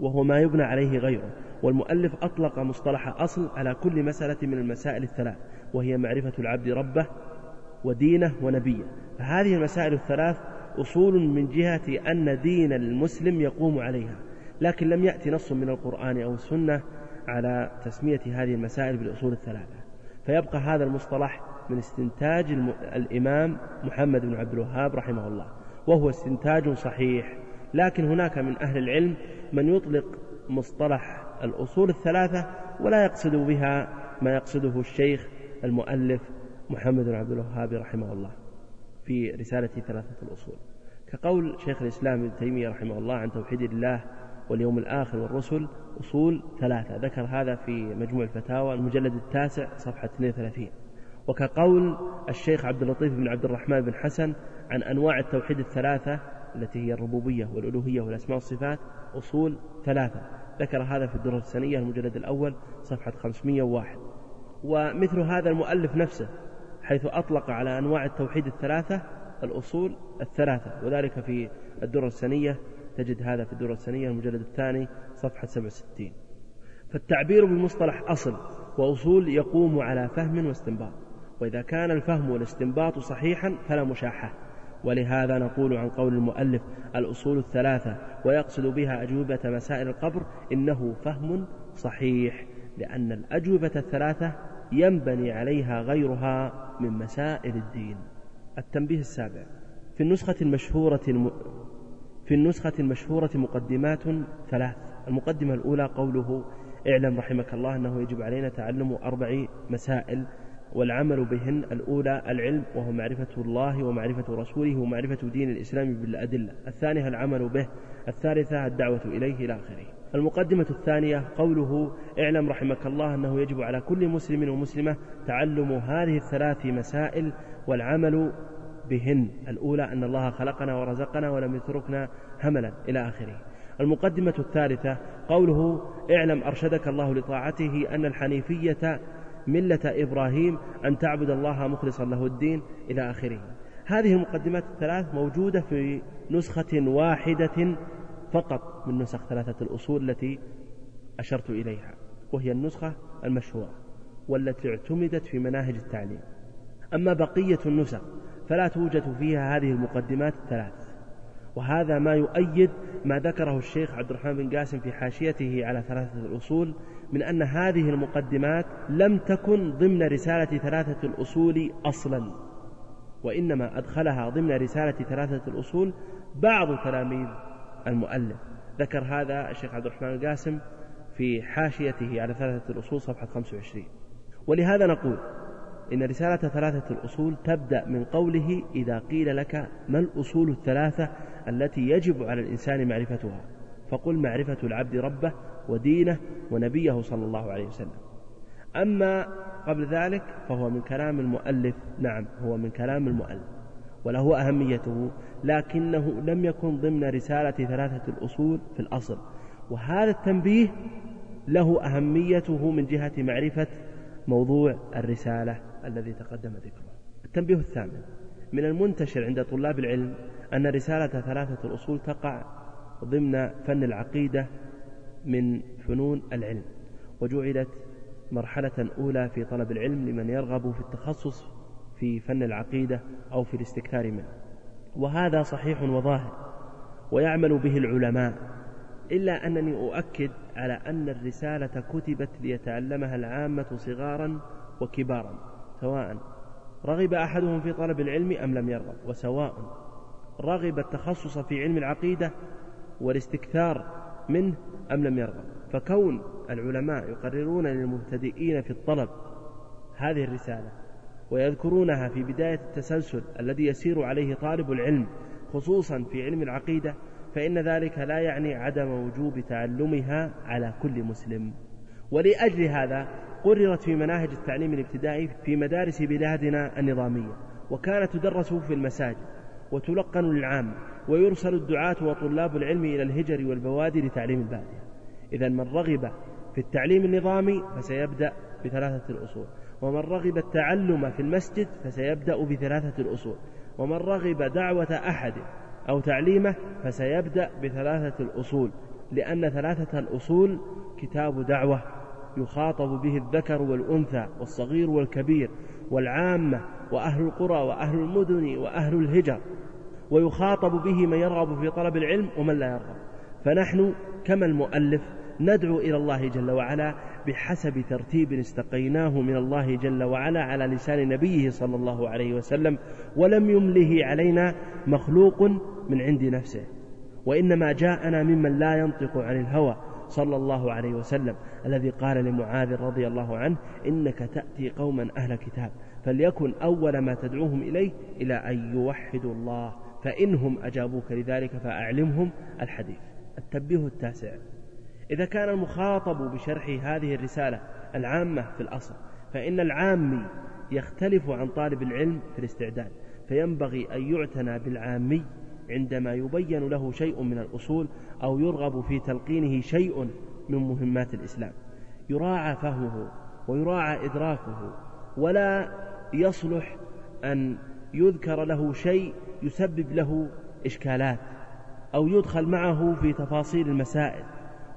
وهو ما يبنى عليه غيره. والمؤلف أطلق مصطلح أصل على كل مسألة من المسائل الثلاث وهي معرفة العبد ربه ودينه ونبيه. فهذه المسائل الثلاث أصول من جهة أن دين المسلم يقوم عليها لكن لم يأتي نص من القرآن أو السنة على تسمية هذه المسائل بالأصول الثلاثة. فيبقى هذا المصطلح من استنتاج الإمام محمد بن عبد الوهاب رحمه الله وهو استنتاج صحيح. لكن هناك من أهل العلم من يطلق مصطلح الأصول الثلاثة ولا يقصد بها ما يقصده الشيخ المؤلف محمد بن عبد الوهاب رحمه الله في رسالة ثلاثة الأصول. كقول شيخ الإسلام ابن تيمية رحمه الله عن توحيد الله واليوم الآخر والرسل أصول ثلاثة. ذكر هذا في مجموع الفتاوى المجلد التاسع صفحة 32 وكقول الشيخ عبد اللطيف بن عبد الرحمن بن حسن عن أنواع التوحيد الثلاثة التي هي الربوبية والألوهية والأسماء والصفات أصول ثلاثة. ذكر هذا في الدرر السنية المجلد الأول صفحة 501 ومثل هذا المؤلف نفسه حيث أطلق على أنواع التوحيد الثلاثة الأصول الثلاثة. وذلك في الدرر السنية تجد هذا في الدرر السنية المجلد الثاني صفحة 67 فالتعبير بالمصطلح أصل وأصول يقوم على فهم واستنباط. وإذا كان الفهم والاستنباط صحيحا فلا مشاحة. ولهذا نقول عن قول المؤلف الأصول الثلاثة ويقصد بها أجوبة مسائل القبر إنه فهم صحيح لأن الأجوبة الثلاثة ينبني عليها غيرها من مسائل الدين. التنبيه السابع في النسخة المشهورة الم... في النسخة المشهورة مقدمات ثلاث. المقدمة الأولى قوله اعلم رحمك الله أنه يجب علينا تعلم أربع مسائل والعمل بهن الأولى العلم وهو معرفة الله ومعرفة رسوله ومعرفة دين الإسلام بالأدلة. الثانية العمل به الثالثة الدعوة إليه إلى آخره. المقدمة الثانية قوله اعلم رحمك الله أنه يجب على كل مسلم ومسلمة تعلم هذه الثلاث مسائل والعمل بهن. الأولى أن الله خلقنا ورزقنا ولم يتركنا هملا. إلى آخره. المقدمة الثالثة قوله اعلم أرشدك الله لطاعته أن الحنيفية ملة إبراهيم أن تعبد الله مخلصا له الدين إلى آخره. هذه المقدمات الثلاث موجودة في نسخة واحدة فقط من نسخ ثلاثة الأصول التي أشرت إليها وهي النسخة المشهورة والتي اعتمدت في مناهج التعليم. أما بقية النسخ فلا توجد فيها هذه المقدمات الثلاث وهذا ما يؤيد ما ذكره الشيخ عبد الرحمن بن قاسم في حاشيته على ثلاثة الأصول من أن هذه المقدمات لم تكن ضمن رسالة ثلاثة الأصول أصلا وإنما أدخلها ضمن رسالة ثلاثة الأصول بعض تلاميذ المؤلف. ذكر هذا الشيخ عبد الرحمن القاسم في حاشيته على ثلاثة الأصول صفحة 25 ولهذا نقول إن رسالة ثلاثة الأصول تبدأ من قوله إذا قيل لك ما الأصول الثلاثة التي يجب على الإنسان معرفتها. فقل معرفة العبد ربه ودينه ونبيه صلى الله عليه وسلم. أما قبل ذلك فهو من كلام المؤلف نعم هو من كلام المؤلف وله أهميته لكنه لم يكن ضمن رسالة ثلاثة الأصول في الأصل. وهذا التنبيه له أهميته من جهة معرفة موضوع الرسالة الذي تقدم ذكره. التنبيه الثامن من المنتشر عند طلاب العلم أن رسالة ثلاثة الأصول تقع ضمن فن العقيدة من فنون العلم وجعلت مرحلة أولى في طلب العلم لمن يرغب في التخصص في فن العقيدة أو في الاستكثار منه. وهذا صحيح وظاهر ويعمل به العلماء إلا أنني أؤكد على أن الرسالة كتبت ليتعلمها العامة صغارا وكبارا سواء رغب أحدهم في طلب العلم أم لم يرغب وسواء رغب التخصص في علم العقيدة والاستكثار منه أم لم يرغب؟ فكون العلماء يقررون للمبتدئين في الطلب هذه الرسالة ويذكرونها في بداية التسلسل الذي يسير عليه طالب العلم خصوصا في علم العقيدة فإن ذلك لا يعني عدم وجوب تعلمها على كل مسلم. ولأجل هذا قررت في مناهج التعليم الابتدائي في مدارس بلادنا النظامية وكانت تدرس في المساجد وتلقن للعام ويرسل الدعاة وطلاب العلم إلى الهجر والبوادي لتعليم البادية. إذا من رغب في التعليم النظامي فسيبدأ بثلاثة الأصول. ومن رغب التعلم في المسجد فسيبدأ بثلاثة الأصول. ومن رغب دعوة أحد أو تعليمه فسيبدأ بثلاثة الأصول لأن ثلاثة الأصول كتاب دعوة يخاطب به الذكر والأنثى والصغير والكبير والعامة وأهل القرى وأهل المدن وأهل الهجر. ويخاطب به من يرغب في طلب العلم ومن لا يرغب. فنحن كما المؤلف ندعو إلى الله جل وعلا بحسب ترتيب استقيناه من الله جل وعلا على لسان نبيه صلى الله عليه وسلم ولم يمله علينا مخلوق من عند نفسه. وإنما جاءنا ممن لا ينطق عن الهوى صلى الله عليه وسلم الذي قال لمعاذ رضي الله عنه إنك تأتي قوما أهل كتاب فليكن أول ما تدعوهم إليه إلى أن يوحدوا الله فإنهم أجابوك لذلك فأعلمهم الحديث. التنبيه التاسع. إذا كان المخاطب بشرح هذه الرسالة العامة في الأصل فإن العامي يختلف عن طالب العلم في الاستعداد فينبغي أن يعتنى بالعامي عندما يبين له شيء من الأصول أو يرغب في تلقينه شيء من مهمات الإسلام. يراعى فهمه ويراعى إدراكه ولا يصلح أن يذكر له شيء يسبب له إشكالات أو يدخل معه في تفاصيل المسائل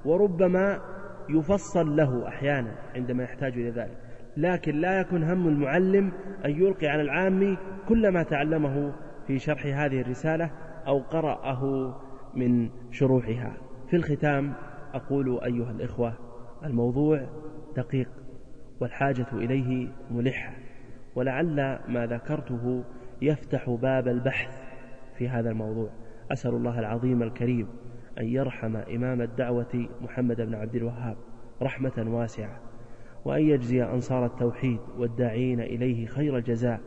وربما يفصل له أحيانا عندما يحتاج إلى ذلك. لكن لا يكن هم المعلم أن يلقي على العام كل ما تعلمه في شرح هذه الرسالة أو قرأه من شروحها. في الختام أقول أيها الإخوة الموضوع دقيق والحاجة إليه ملحة ولعل ما ذكرته يفتح باب البحث في هذا الموضوع. أسأل الله العظيم الكريم أن يرحم إمام الدعوة محمد بن عبد الوهاب رحمة واسعة وأن يجزي أنصار التوحيد والداعين إليه خير الجزاء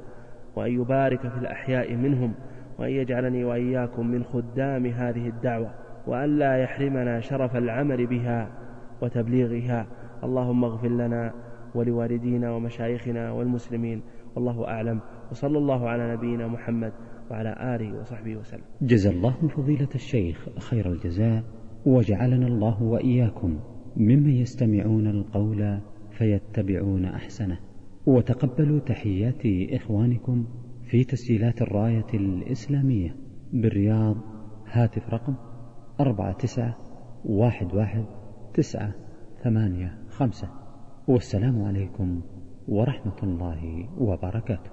وأن يبارك في الأحياء منهم وأن يجعلني وإياكم من خدام هذه الدعوة وأن لا يحرمنا شرف العمل بها وتبليغها. اللهم اغفر لنا ولوالدينا ومشايخنا والمسلمين والله أعلم. وصلى الله على نبينا محمد وعلى آله وصحبه وسلم. جزا الله فضيلة الشيخ خير الجزاء وجعلنا الله وإياكم ممن يستمعون القول فيتبعون أحسنه. وتقبلوا تحيات إخوانكم في تسجيلات الراية الإسلامية بالرياض هاتف رقم أربعة تسعة واحد واحد تسعة ثمانية خمسة. والسلام عليكم ورحمة الله وبركاته.